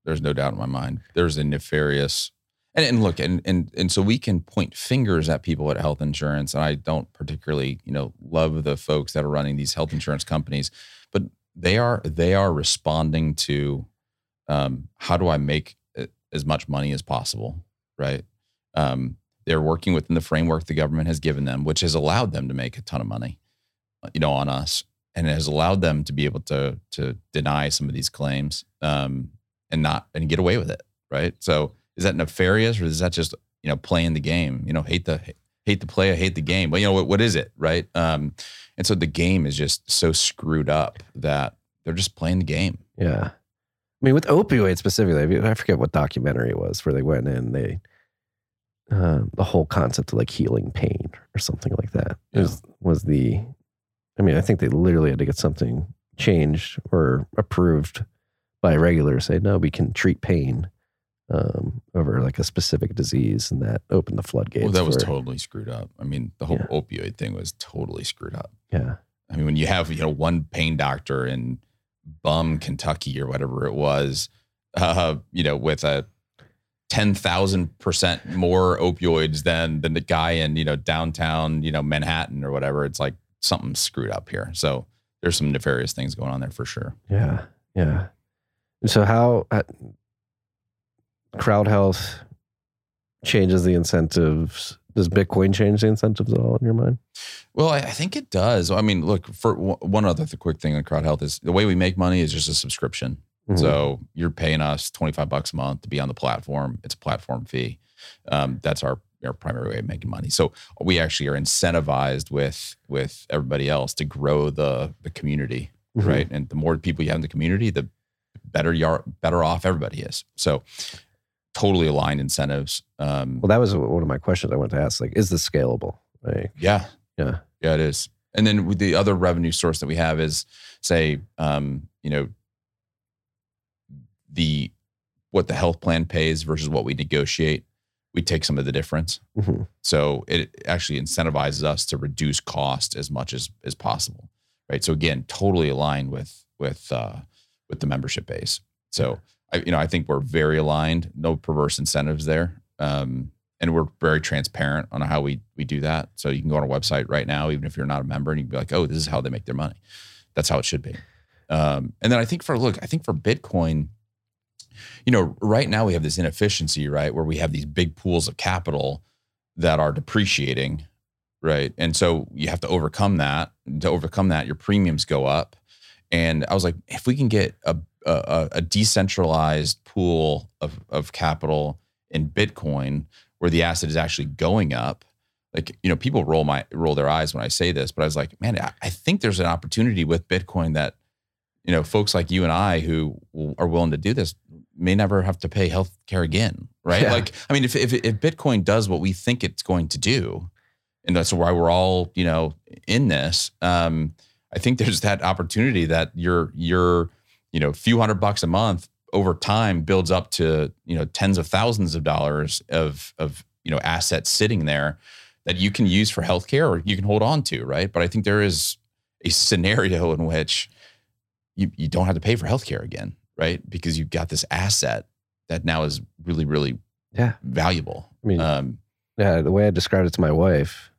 Speaker 8: There's no doubt in my mind. There's a nefarious and, and look, and and and so we can point fingers at people at health insurance. And I don't particularly, you know, love the folks that are running these health insurance companies, but they are they are responding to um, how do I make as much money as possible, right? Um, they're working within the framework the government has given them, which has allowed them to make a ton of money, you know, on us, and it has allowed them to be able to to deny some of these claims um, and not and get away with it, right? So is that nefarious or is that just you know playing the game? You know, hate the hate the play, I hate the game. But you know what? What is it, right? Um, and so the game is just so screwed up that they're just playing the game.
Speaker 2: Yeah. I mean, with opioids specifically, I forget what documentary it was where they went in, they, uh, the whole concept of like healing pain or something like that was, was the, I mean, I think they literally had to get something changed or approved by a regulator say, no, we can treat pain um, over like a specific disease. And that opened the floodgates.
Speaker 8: Well, that was
Speaker 2: for-
Speaker 8: totally screwed up. I mean, the whole
Speaker 2: Yeah.
Speaker 8: opioid thing was totally screwed up.
Speaker 2: Yeah.
Speaker 8: I mean, when you have you know one pain doctor in Bum, Kentucky, or whatever it was, uh, you know, with a ten thousand percent more opioids than than the guy in you know downtown, you know Manhattan or whatever. It's like something screwed up here. So there's some nefarious things going on there for sure.
Speaker 2: Yeah, yeah. So how uh, crowd health changes the incentives? Does Bitcoin change the incentives at all in your mind?
Speaker 8: Well, I, I think it does. I mean, look for one one other th- quick thing on crowd health is the way we make money is just a subscription.
Speaker 2: Mhm.
Speaker 8: So you're paying us 25 bucks a month to be on the platform. It's a platform fee. Um, that's our, our primary way of making money. So we actually are incentivized with with everybody else to grow the the community,
Speaker 2: Mhm.
Speaker 8: right? And the more people you have in the community, the better you're better off everybody is. So totally aligned incentives. Um,
Speaker 2: Well, that was one of my questions I wanted to ask. Like, is this scalable? Like,
Speaker 8: yeah,
Speaker 2: yeah,
Speaker 8: Yeah, it is. And then with the other revenue source that we have is, say, um, you know, the what the health plan pays versus what we negotiate. We take some of the difference,
Speaker 2: Mhm.
Speaker 8: so it actually incentivizes us to reduce cost as much as as possible, right? So again, totally aligned with with uh, with the membership base. So I, you know, I think we're very aligned. No perverse incentives there. Um, and we're very transparent on how we we do that. So you can go on our website right now, even if you're not a member, and you can be like, "Oh, this is how they make their money." That's how it should be. Um, and then I think for look, I think for Bitcoin, you know, right now we have this inefficiency, right, where we have these big pools of capital that are depreciating, right, and so you have to overcome that. To overcome that, your premiums go up. And I was like, if we can get a a, a decentralized pool of of capital in Bitcoin where the asset is actually going up. Like, you know, people roll my roll their eyes when I say this, but I was like, man, I, I think there's an opportunity with Bitcoin that, you know, folks like you and I who are willing to do this may never have to pay health care again. Right.
Speaker 2: Yeah.
Speaker 8: Like, I mean, if, if if Bitcoin does what we think it's going to do, and that's why we're all, you know, in this, um, I think there's that opportunity that you're you're, you know, a few hundred bucks a month over time builds up to you know tens of thousands of dollars of of you know assets sitting there that you can use for healthcare or you can hold on to, right? But I think there is a scenario [laughs] in which you you don't have to pay for healthcare again, right? Because you've got this asset that now is really really
Speaker 2: Yeah.
Speaker 8: valuable.
Speaker 2: I mean,
Speaker 8: Um,
Speaker 2: Yeah, the way I described it to my wife,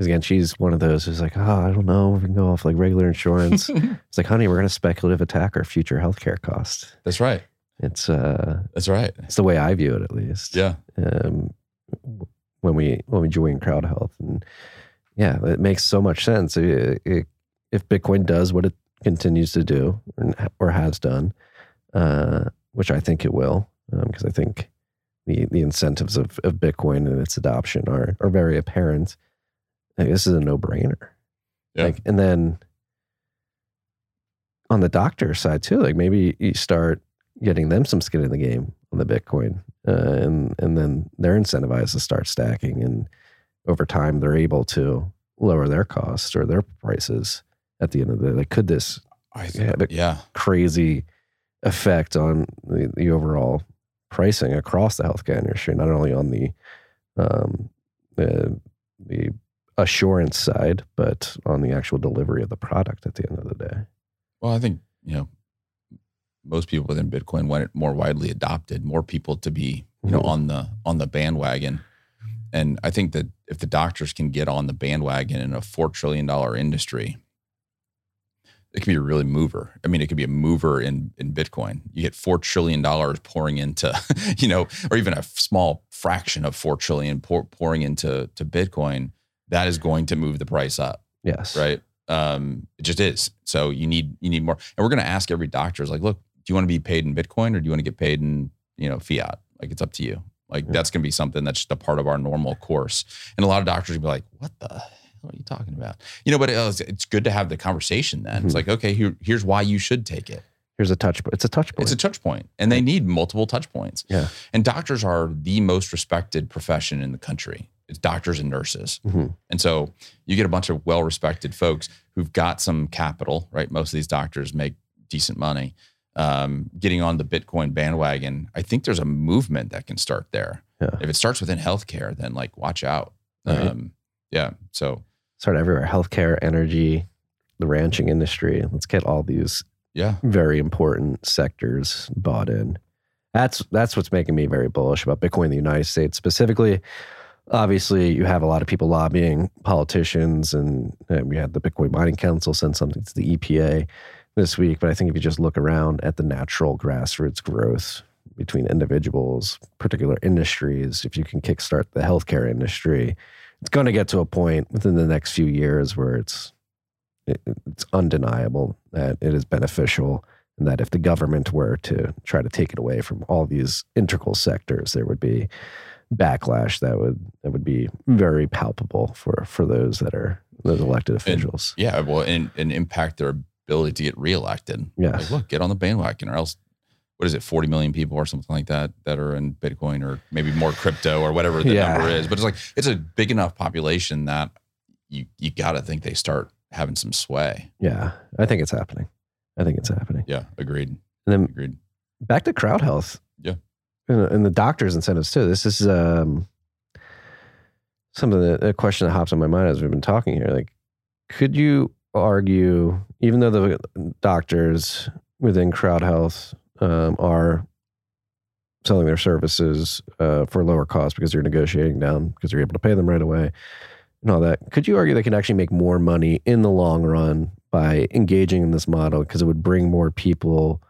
Speaker 2: because again, she's one of those who's like, oh, I don't know, we can go off like regular insurance. [laughs] it's like, honey, we're going to speculative attack our future healthcare costs.
Speaker 8: that's right.
Speaker 2: It's uh,
Speaker 8: That's right.
Speaker 2: it's the way I view it, at least.
Speaker 8: Yeah.
Speaker 2: Um, when we when we join Crowd Health, and yeah, it makes so much sense. It- it- if Bitcoin does what it continues to do or, or has done, uh, which I think it will, because I think the the incentives of, of Bitcoin and its adoption are are very apparent. Like, this is a no brainer.
Speaker 8: Yeah.
Speaker 2: Like, and then on the doctor side too, like maybe you start getting them some skin in the game on the Bitcoin, uh, and and then they're incentivized to start stacking, and over time they're able to lower their costs or their prices. At the end of the day, like, could this
Speaker 8: I think,
Speaker 2: but-
Speaker 8: yeah.
Speaker 2: crazy effect on the, the overall pricing across the healthcare industry, not only on the um, the the assurance side, but on the actual delivery of the product at the end of the day.
Speaker 8: Well, I think, you know, most people within Bitcoin want it more widely adopted, more people to be, you know,
Speaker 2: Mhm.
Speaker 8: on the on the bandwagon. And I think that if the doctors can get on the bandwagon in a four trillion dollar industry, it can be a really mover. I mean, it could be a mover in in Bitcoin. You get four trillion dollars pouring into, [laughs] you know, or even a small fraction of four trillion pour, pouring into to Bitcoin. That is going to move the price up
Speaker 2: Yes.
Speaker 8: right? Um, it just is. So you need you need more. And we're going to ask every doctor is like, look, do you want to be paid in Bitcoin or do you want to get paid in you know fiat? Like it's up to you. Like
Speaker 2: Yeah.
Speaker 8: that's going to be something that's just a part of our normal course. And a lot of doctors will be like, what the hell are you talking about? You know, but it's, it's good to have the conversation. Then it's
Speaker 2: Mhm.
Speaker 8: like, okay, here, here's why you should take it.
Speaker 2: Here's a touch. point. It's a touch point.
Speaker 8: It's a touch point, and they need multiple touch points.
Speaker 2: Yeah.
Speaker 8: And doctors are the most respected profession in the country. It's doctors and nurses.
Speaker 2: Mhm.
Speaker 8: And so you get a bunch of well respected folks who've got some capital, right? Most of these doctors make decent money. Um, getting on the Bitcoin bandwagon, I think there's a movement that can start there.
Speaker 2: Yeah.
Speaker 8: If it starts within healthcare, then like watch out.
Speaker 2: Right.
Speaker 8: Um, yeah. So
Speaker 2: Start everywhere. Healthcare, energy, the ranching industry. Let's get all these
Speaker 8: yeah,
Speaker 2: very important sectors bought in. That's that's what's making me very bullish about Bitcoin in the United States specifically. Obviously, you have a lot of people lobbying politicians, and, and we had the Bitcoin Mining Council send something to the EPA this week. But I think if you just look around at the natural grassroots growth between individuals, particular industries, if you can kickstart the healthcare industry, it's going to get to a point within the next few years where it's it, it's undeniable that it is beneficial and that if the government were to try to take it away from all these integral sectors there would be backlash that would that would be very palpable for for those that are those elected officials
Speaker 8: yeah. Well, and, and impact their ability to get reelected.
Speaker 2: Yeah,
Speaker 8: Like, look, get on the bandwagon, or else, what is it, 40 million people or something like that that are in Bitcoin or maybe more crypto or whatever the
Speaker 2: Yeah.
Speaker 8: number is. But it's like, it's a big enough population that you, you got to think they start having some sway.
Speaker 2: yeah i think it's happening i think it's happening
Speaker 8: Yeah, agreed.
Speaker 2: and then
Speaker 8: Agreed.
Speaker 2: back to crowd health
Speaker 8: Yeah.
Speaker 2: And, the doctors incentives too. This is um some of the a question that hops on my mind as we've been talking here. Like could you argue even though the doctors within crowd health um, are selling their services uh, for lower cost because you're negotiating down because you're able to pay them right away and all that could you argue they can actually make more money in the long run by engaging in this model? Because it would bring more people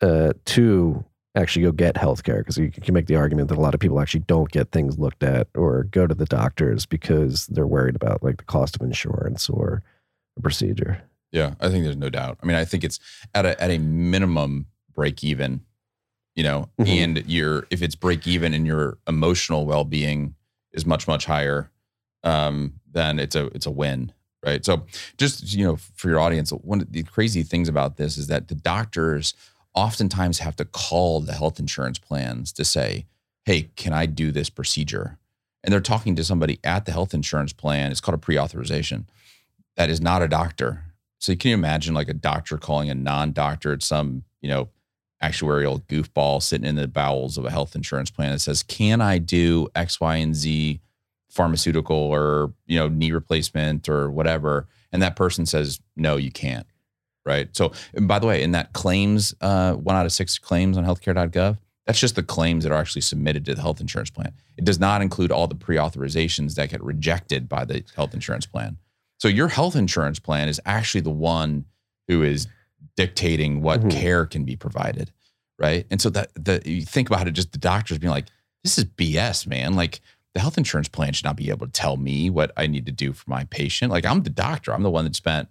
Speaker 2: uh, to actually go get healthcare because you can make the argument that a lot of people actually don't get things looked at or go to the doctors because they're worried about like the cost of insurance or a procedure.
Speaker 8: Yeah, I think there's no doubt. I mean, I think it's at a at a minimum break even, you know,
Speaker 2: Mhm.
Speaker 8: and your if it's break even and your emotional well being is much much higher, um, then it's a it's a win, right? So just you know, for your audience, one of the crazy things about this is that the doctors oftentimes have to call the health insurance plans to say, "Hey, can I do this procedure?" And they're talking to somebody at the health insurance plan. It's called a pre-authorization. That is not a doctor. So can you imagine like a doctor calling a non-doctor at some, you know, actuarial goofball sitting in the bowels of a health insurance plan that says, "Can I do X, Y, and Z pharmaceutical or you know knee replacement or whatever?" And that person says, "No, you can't." Right. So, and by the way, in that claims, uh, one out of six claims on healthcare.gov, that's just the claims that are actually submitted to the health insurance plan. It does not include all the pre authorizations that get rejected by the health insurance plan. So, your health insurance plan is actually the one who is dictating what
Speaker 2: Mhm.
Speaker 8: care can be provided. Right. And so, that the, you think about it, just the doctors being like, this is BS, man. Like, the health insurance plan should not be able to tell me what I need to do for my patient. Like, I'm the doctor, I'm the one that spent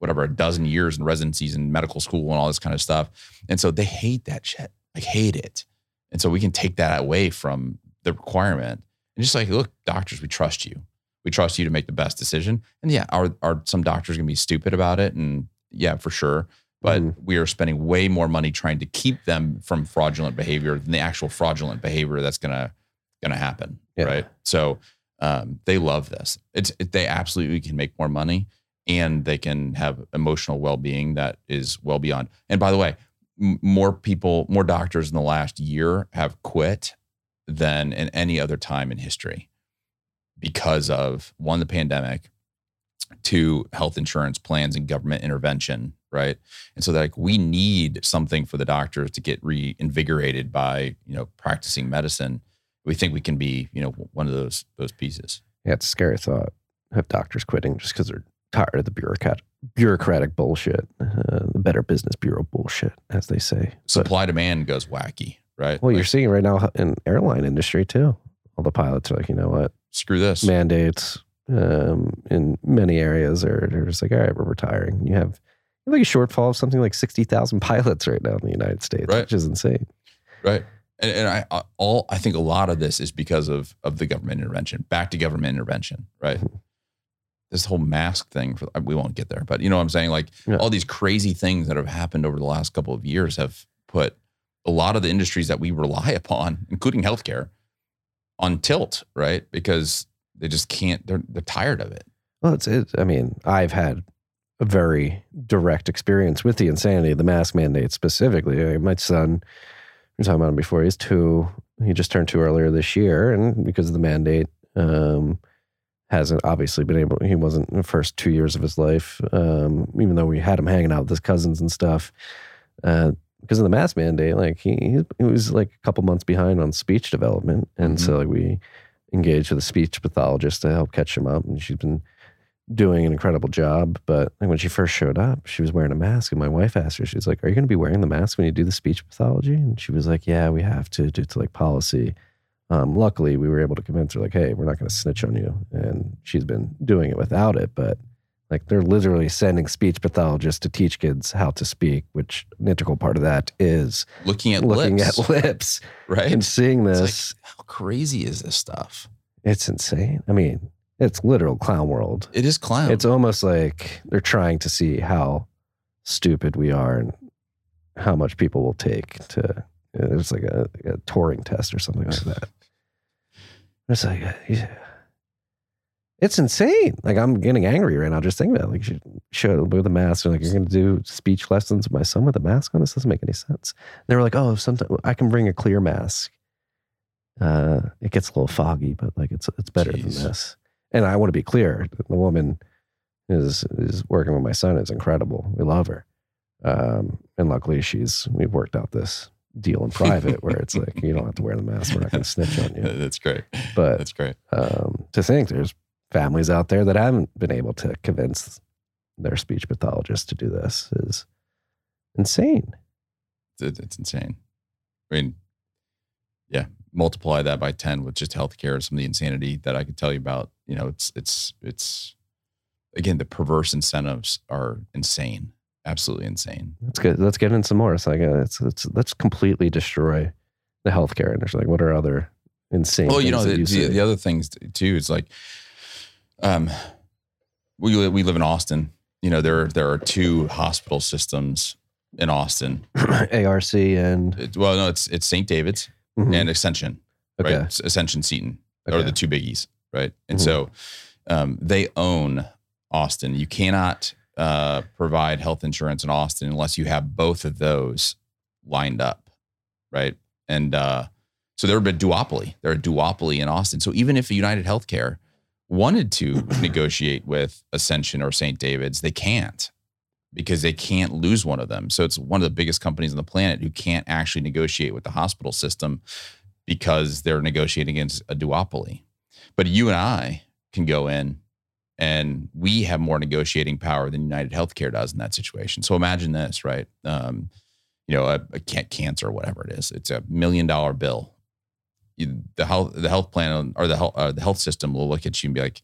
Speaker 8: whatever, a dozen years in residencies and medical school and all this kind of stuff. And so they hate that shit, like hate it. And so we can take that away from the requirement and just like, look, doctors, we trust you. We trust you to make the best decision. And yeah, are are some doctors gonna be stupid about it? And yeah, for sure. But
Speaker 2: Mhm.
Speaker 8: we are spending way more money trying to keep them from fraudulent behavior than the actual fraudulent behavior that's gonna gonna happen.
Speaker 2: Yeah.
Speaker 8: Right. So um, they love this. It's it, they absolutely can make more money and they can have emotional well-being that is well beyond. And by the way, m- more people, more doctors in the last year have quit than in any other time in history because of one the pandemic, two health insurance plans and government intervention, right? And so like we need something for the doctors to get reinvigorated by, you know, practicing medicine. We think we can be, you know, one of those those pieces.
Speaker 2: Yeah, it's a scary thought. Have doctors quitting just because they're tired of the bureaucrat bureaucratic bullshit, uh, the Better Business Bureau bullshit, as they say. But,
Speaker 8: Supply demand goes wacky, right?
Speaker 2: well, you're seeing right now in airline industry too. All the pilots are like, you know what,
Speaker 8: screw this.
Speaker 2: mandates um, in many areas are they're just like, all right, we're retiring. You have you have like a shortfall of something like sixty thousand pilots right now in the United States,
Speaker 8: Right.
Speaker 2: which is insane.
Speaker 8: Right. And, and I I- all I think a lot of this is because of of the government intervention. Back to government intervention, right?
Speaker 2: Mm-hmm.
Speaker 8: This whole mask thing for we won't get there, but you know what I'm saying? Like
Speaker 2: Yeah.
Speaker 8: all these crazy things that have happened over the last couple of years have put a lot of the industries that we rely [laughs] upon, including healthcare, on tilt, right? Because they just can't. They're they're tired of it.
Speaker 2: Well, it's it. I mean, I've had a very direct experience with the insanity of the mask mandate specifically. My son, we were talking about him before. He's two. He just turned two earlier this year, and because of the mandate, um, hasn't obviously been able. He wasn't in the first two years of his life, um, even though we had him hanging out with his cousins and stuff. Uh, because of the mask mandate, like he he was like a couple months behind on speech development, and so like we engaged with a speech pathologist to help catch him up, and she's been doing an incredible job. But like when she first showed up, she was wearing a mask, and my wife asked her, she's like, "Are you going to be wearing the mask when you do the speech pathology?" And she was like, "Yeah, we have to due to like policy." Um, luckily, we were able to convince her, like, "Hey, we're not going to snitch on you," and she's been doing it without it. But like, they're literally sending speech pathologists to teach kids how to speak, which an integral part of that is
Speaker 8: Looking at
Speaker 2: looking
Speaker 8: lips,
Speaker 2: at lips [laughs] [laughs]
Speaker 8: right?
Speaker 2: and seeing this.
Speaker 8: like, how crazy is this stuff?
Speaker 2: it's insane. I mean, it's literal clown world.
Speaker 8: It is clown.
Speaker 2: It's almost like they're trying to see how stupid we are and how much people will take to. It's like a, a Turing test or something like that. It's like uh, yeah. it's insane. Like I'm getting angry right now just thinking about it. like you show with a mask. They're like you're going to do speech lessons with my son with a mask on. This doesn't make any sense. they were like, oh, sometimes I can bring a clear mask. Uh, it gets a little foggy, but like it's it's better
Speaker 8: Jeez.
Speaker 2: than this. And I want to be clear: the woman is is working with my son is incredible. We love her, um, and luckily she's we've worked out this deal in private where it's like you don't have to wear the mask. We're not going to snitch on you. [laughs]
Speaker 8: That's great.
Speaker 2: But
Speaker 8: That's great.
Speaker 2: um, to think there's families out there that haven't been able to convince their speech pathologist to do this is insane.
Speaker 8: It's, it's insane. I mean, yeah, multiply that by 10 with just healthcare, some of the insanity that I could tell you about. You know, it's, it's, it's, again, the perverse incentives are insane, absolutely insane.
Speaker 2: That's good. Let's get in some more. It's like uh, it's, it's let's completely destroy the healthcare industry. Like, what are other insane?
Speaker 8: Well, you know, the, the,
Speaker 2: see?
Speaker 8: the other things too is like, um, we we live in Austin. You know, there there are two hospital systems in Austin. [clears throat]
Speaker 2: ARC and
Speaker 8: It- well, no, it's it's St. David's
Speaker 2: Mhm.
Speaker 8: and Ascension,
Speaker 2: okay.
Speaker 8: right? Ascension Seton are the two biggies, right? And
Speaker 2: Mhm.
Speaker 8: so um, they own Austin. You cannot uh, provide health insurance in Austin unless you have both of those lined up, right? And uh, so they're a duopoly. They're a duopoly in Austin. So even if United Healthcare wanted to [clears throat] negotiate with Ascension or St. David's, they can't because they can't lose one of them. So it's one of the biggest companies on the planet who can't actually negotiate with the hospital system because they're negotiating against a duopoly. But you and I can go in and we have more negotiating power than United Healthcare does in that situation. So imagine this, right? Um, you know, a, a cancer or whatever it is, it's a million dollar bill. You, the health, the health plan or the health, uh, the health system will look at you and be like,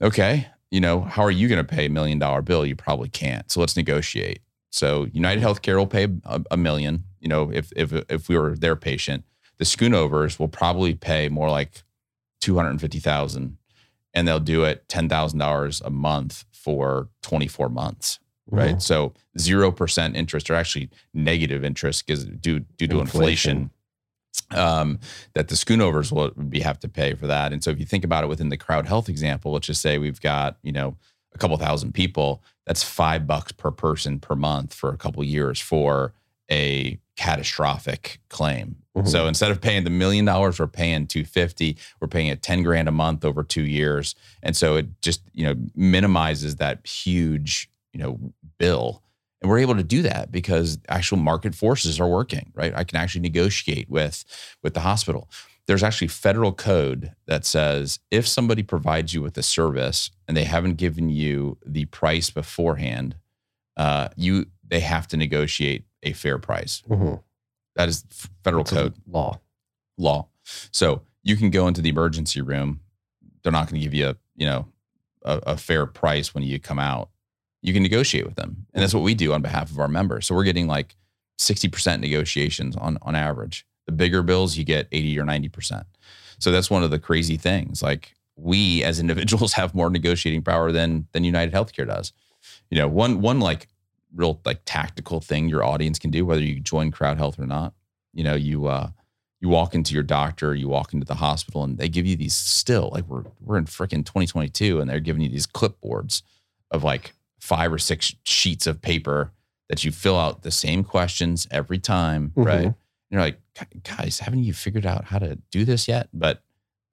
Speaker 8: okay, you know, how are you going to pay a million dollar bill? You probably can't. So let's negotiate. So United Healthcare will pay a, a million. You know, if if if we were their patient, the Schoonovers will probably pay more like two hundred and fifty thousand, and they'll do it ten thousand dollars a month for twenty four months. Right.
Speaker 2: Mhm.
Speaker 8: So zero percent interest, or actually negative interest, because due due to inflation, um, that the schoonovers will be have to pay for that. And so if you think about it within the crowd health example, let's just say we've got, you know, a couple thousand people, that's five bucks per person per month for a couple years for a catastrophic claim.
Speaker 2: Mhm.
Speaker 8: So instead of paying the million dollars, we're paying 250, we're paying it 10 grand a month over two years. And so it just, you know, minimizes that huge, you know, bill. And we're able to do that because actual market forces are working, right? I can actually negotiate with with the hospital. There's actually federal code that says if somebody provides you with a service and they haven't given you the price beforehand, uh, you they have to negotiate a fair price.
Speaker 2: Mhm.
Speaker 8: That is federal
Speaker 2: a
Speaker 8: code
Speaker 2: law.
Speaker 8: law. So you can go into the emergency room. They're not going to give you a, you know, a, a fair price when you come out. You can negotiate with them. And that's what we do on behalf of our members. So we're getting like 60% negotiations on, on average. The bigger bills, you get 80 or 90%. So that's one of the crazy things. Like we as [laughs] individuals have more negotiating power than than United Healthcare does. You know, one one like real like tactical thing your audience can do, whether you join crowd health or not. You know, you uh you walk into your doctor, you walk into the hospital, and they give you these still like we're we're in freaking 2022, and they're giving you these clipboards of like five or six sheets of paper that you fill out the same questions every time,
Speaker 2: Mhm.
Speaker 8: right? And you're like, guys, haven't you figured out how to do this yet? But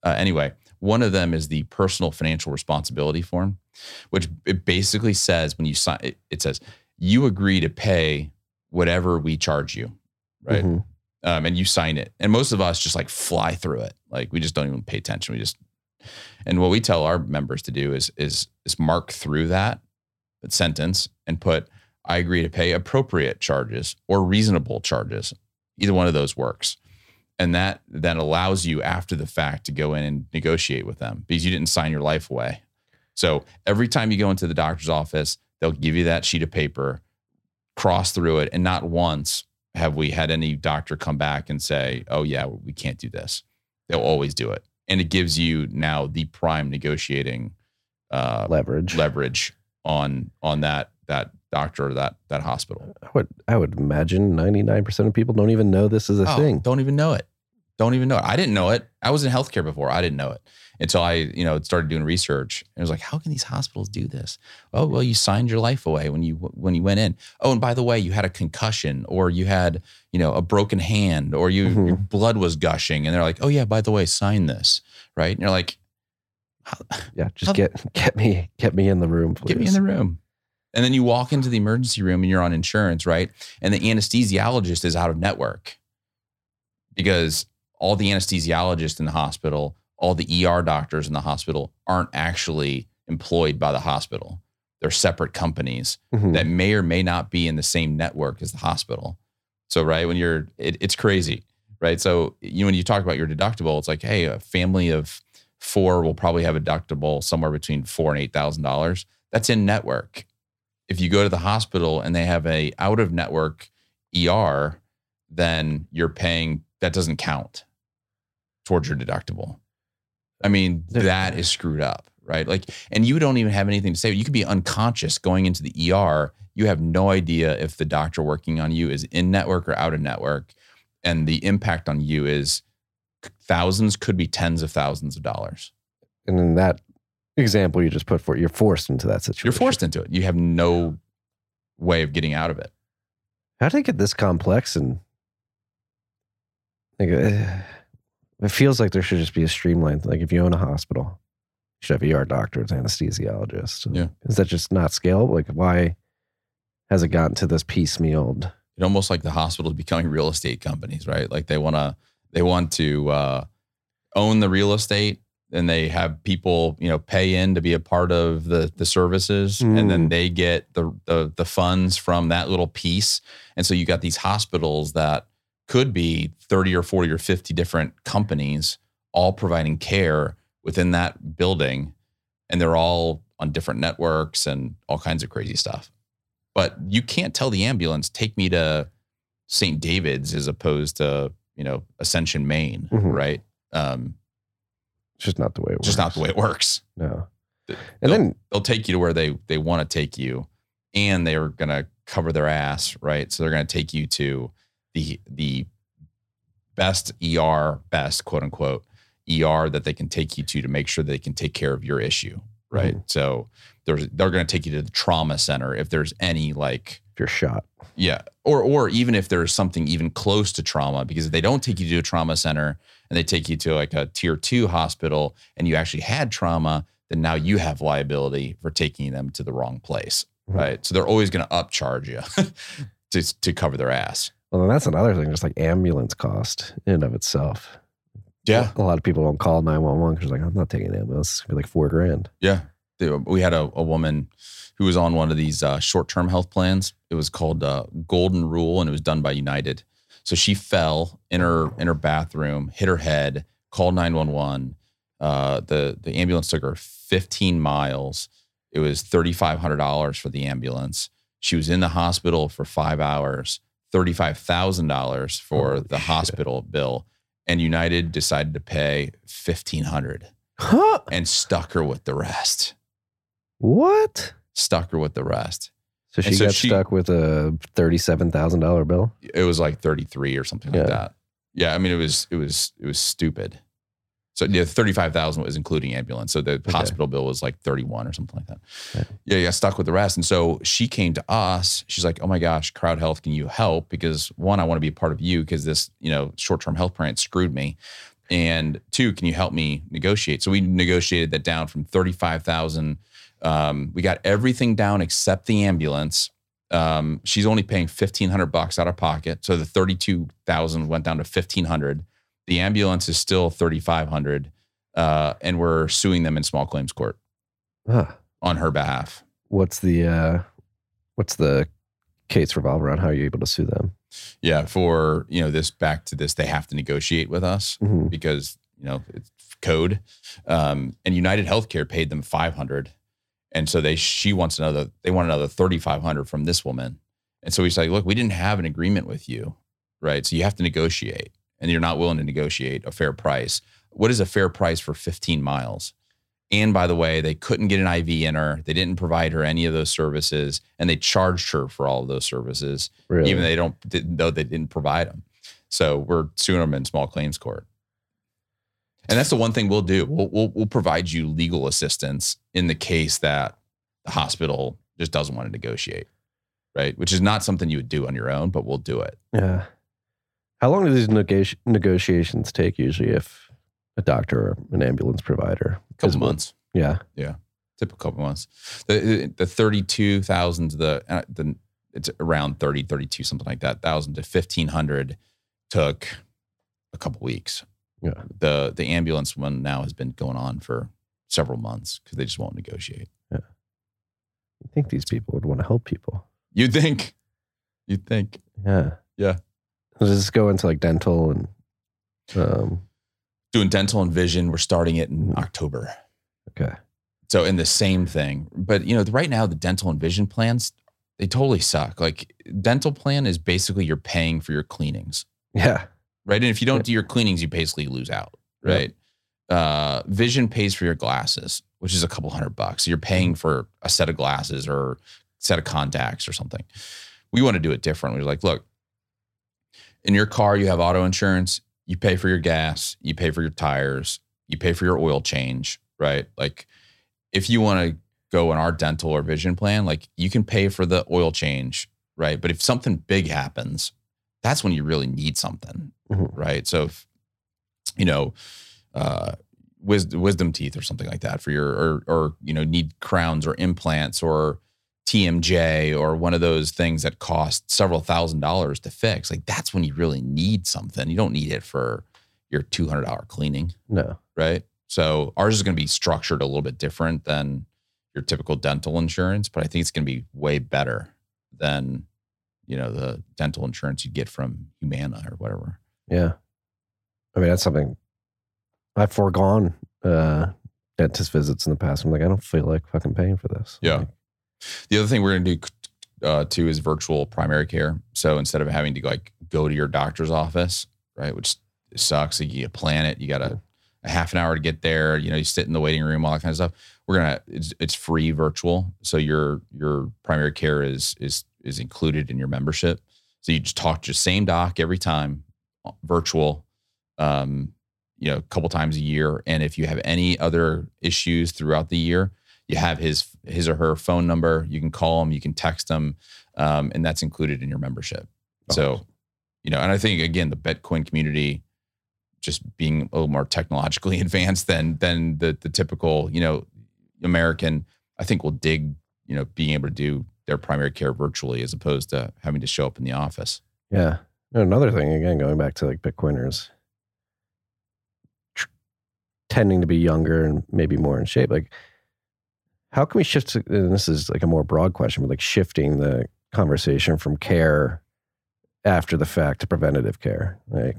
Speaker 8: uh, anyway, one of them is the personal financial responsibility form, which it basically says when you sign, it, it says you agree to pay whatever we charge you, right?
Speaker 2: Mhm.
Speaker 8: um, and you sign it. And most of us just like fly through it. Like we just don't even pay attention. We just and what we tell our members to do is is is mark through that sentence and put I agree to pay appropriate charges or reasonable charges. Either one of those works. And that then allows you after the fact to go in and negotiate with them because you didn't sign your life away. So every time you go into the doctor's office, they'll give you that sheet of paper, cross through it, and not once have we had any doctor come back and say, "Oh yeah, we can't do this." They'll always do it, and it gives you now the prime negotiating uh,
Speaker 2: Leverage.
Speaker 8: leverage on on that that doctor or that that hospital.
Speaker 2: I would I would imagine 99% of people don't even know this is a
Speaker 8: Oh,
Speaker 2: thing.
Speaker 8: Don't even know it. Don't even know it. I didn't know it. I was in healthcare before. I didn't know it until I, you know, started doing research. And it was like, how can these hospitals do this? Oh, well, you signed your life away when you when you went in. Oh, and by the way, you had a concussion, or you had, you know, a broken hand, or you
Speaker 2: Mhm.
Speaker 8: your blood was gushing, and they're like, oh yeah, by the way, sign this, right? And you're like,
Speaker 2: Yeah, [laughs] just
Speaker 8: How-
Speaker 2: get get me get me in the room, please.
Speaker 8: Get me in the room. And then you walk into the emergency room and you're on insurance, right? And the anesthesiologist is out of network because all the anesthesiologists in the hospital, all the ER doctors in the hospital aren't actually employed by the hospital. They're separate companies
Speaker 2: Mhm.
Speaker 8: that may or may not be in the same network as the hospital. So, right when you're, it, it's crazy, right? So, you when you talk about your deductible, it's like, hey, a family of four will probably have a deductible somewhere between four and eight thousand dollars. That's in network. If you go to the hospital and they have a out of network ER, then you're paying that doesn't count towards your deductible. I mean, that is screwed up, right? Like, and you don't even have anything to say. You could be unconscious going into the ER. You have no idea if the doctor working on you is in network or out of network. And the impact on you is thousands, could be tens of thousands of dollars.
Speaker 2: And in that example you just put for you're forced into that situation.
Speaker 8: You're forced into it. You have no way of getting out of it.
Speaker 2: How did it get this complex and like uh, it feels like there should just be a streamlined like if you own a hospital, you should have ER doctors, anesthesiologists.
Speaker 8: Yeah.
Speaker 2: Is that just not scalable? Like why has it gotten to this piecemealed?
Speaker 8: It almost like the hospitals becoming real estate companies, right? Like they want to they want to uh, own the real estate and they have people you know pay in to be a part of the the services and then
Speaker 2: Mm.
Speaker 8: they get the, the the funds from that little piece and so you got these hospitals that could be 30 or 40 or 50 different companies all providing care within that building and they're all on different networks and all kinds of crazy stuff but you can't tell the ambulance take me to st david's as opposed to you know ascension maine
Speaker 2: Mhm.
Speaker 8: right um
Speaker 2: It's just not the way it works.
Speaker 8: just not the way it works
Speaker 2: No. And
Speaker 8: they'll-
Speaker 2: then
Speaker 8: they'll take you to where they they want to take you and they're going to cover their ass right so they're going to take you to the the best er best quote unquote er that they can take you to to make sure they can take care of your issue right so there's they're going to take you to the trauma center if there's any like
Speaker 2: if you're shot.
Speaker 8: yeah. Or or even if there's something even close to trauma, because if they don't take you to a trauma center and they take you to like a tier two hospital and you actually had trauma, then now you have liability for taking them to the wrong place.
Speaker 2: Mhm.
Speaker 8: Right. So they're always going to upcharge you [laughs] to to cover their ass.
Speaker 2: Well, then that's another thing, just like ambulance cost in and of itself.
Speaker 8: Yeah.
Speaker 2: A lot of people don't call 911 because like, I'm not taking an ambulance. It's gonna be like four grand.
Speaker 8: Yeah. We had a, a woman who was on one of these uh, short term health plans. It was called uh, Golden Rule and it was done by United. So she fell in her in her bathroom, hit her head, called 911. Uh, the the ambulance took her 15 miles. It was $3,500 for the ambulance. She was in the hospital for five hours, $35,000 for
Speaker 2: Holy
Speaker 8: the
Speaker 2: shit.
Speaker 8: hospital bill. And United decided to pay 1500
Speaker 2: Huh?
Speaker 8: and stuck her with the rest
Speaker 2: What?
Speaker 8: stuck her with the rest.
Speaker 2: So she
Speaker 8: And so
Speaker 2: got
Speaker 8: she-
Speaker 2: stuck with a thirty-seven thousand dollar bill.
Speaker 8: It was like 33 or something
Speaker 2: Yeah.
Speaker 8: like that. Yeah, I mean it was it was it was stupid. So yeah, 35,000 was including ambulance. So the hospital bill was like 31 or something like that.
Speaker 2: Right.
Speaker 8: Yeah, yeah, stuck with the rest. And so she came to us. She's like, "Oh my gosh, Crowd Health, can you help? Because one, I want to be a part of you because this, you know, short-term health plan screwed me. And two, can you help me negotiate? So we negotiated that down from 35,000 um, we got everything down except the ambulance. Um, she's only paying fifteen hundred bucks out of pocket, so the thirty-two thousand went down to fifteen hundred. The ambulance is still thirty-five hundred, uh, and we're suing them in small claims court
Speaker 2: Ah,
Speaker 8: on her behalf.
Speaker 2: what's the uh, what's the case revolve around? How are you able to sue them?
Speaker 8: Yeah, for you know this back to this, they have to negotiate with us
Speaker 2: Mhm.
Speaker 8: because you know it's code. Um, and United Healthcare paid them five hundred, and so they she wants another. They want another thirty five hundred from this woman, and so he's like, look, we didn't have an agreement with you, right? So you have to negotiate, and you're not willing to negotiate a fair price. What is a fair price for fifteen miles? And by the way, they couldn't get an IV in her. They didn't provide her any of those services, and they charged her for all of those services
Speaker 2: Really?
Speaker 8: even though they don't didn't know they didn't provide them. So we're suing them in small claims court. And that's the one thing we'll do. We'll, we'll, we'll provide you legal assistance in the case that the hospital just doesn't want to negotiate, right? Which is not something you would do on your own, but we'll do it.
Speaker 2: yeah. How long do these negoti- negotiations take usually if a doctor or an ambulance provider?
Speaker 8: A couple months,
Speaker 2: Yeah. Yeah.
Speaker 8: Typical couple months. The the thirty two thousand to the uh, the it's around 30, 32, something like that, thousand to fifteen hundred took a couple weeks.
Speaker 2: Yeah.
Speaker 8: the the ambulance one now has been going on for several months because they just won't negotiate. Yeah.
Speaker 2: I think these people would want to help people.
Speaker 8: You'd think, you'd think,
Speaker 2: Yeah.
Speaker 8: Yeah.
Speaker 2: Does this go into like dental and um
Speaker 8: doing dental and vision. We're starting it in
Speaker 2: Mhm.
Speaker 8: October.
Speaker 2: okay.
Speaker 8: So in the same thing, but you know, right now the dental and vision plans they totally suck. Like dental plan is basically you're paying for your cleanings,
Speaker 2: Yeah.
Speaker 8: right? And if you don't do your cleanings, you basically lose out, right? Uh, vision pays for your glasses, which is a couple hundred bucks. You're paying for a set of glasses or set of contacts or something. We want to do it different. We're like, look, in your car, you have auto insurance. You pay for your gas. You pay for your tires. You pay for your oil change, right? Like, if you want to go in our dental or vision plan, like you can pay for the oil change, right? But if something big happens, that's when you really need something,
Speaker 2: Mhm.
Speaker 8: right? So, if, you know, uh, wisdom, wisdom teeth or something like that for your, or, or, you know, need crowns or implants or TMJ or one of those things that cost several thousand dollars to fix, like that's when you really need something. You don't need it for your $200 cleaning
Speaker 2: No.
Speaker 8: right? So ours is going to be structured a little bit different than your typical dental insurance, but I think it's going to be way better than you know the dental insurance you get from Humana or whatever.
Speaker 2: Yeah. I mean, that's something I've foregone uh, dentist visits in the past. I'm like, I don't feel like fucking paying for this.
Speaker 8: Yeah.
Speaker 2: Like,
Speaker 8: The other thing we're going to do uh, too is virtual primary care. So instead of having to like go to your doctor's office, right, which sucks, like you plan it, you got a, a half an hour to get there. You know, you sit in the waiting room, all that kind of stuff. We're gonna it's it's free virtual, so your your primary care is is is included in your membership. So you just talk to the same doc every time, uh, virtual. Um, you know, a couple times a year, and if you have any other issues throughout the year, you have his his or her phone number. You can call them, you can text them, um, and that's included in your membership. So, you know, and I think again, the Bitcoin community just being a little more technologically [laughs] advanced than than the the typical, you know, American, I think will dig, you know, being able to do their primary care virtually as opposed to having to show up in the office.
Speaker 2: Yeah. Another thing, again, going back to like Bitcoiners tr- tending to be younger and maybe more in shape, like how can we shift to, and this is like a more broad question, but like shifting the conversation from care after the fact to preventative care? Like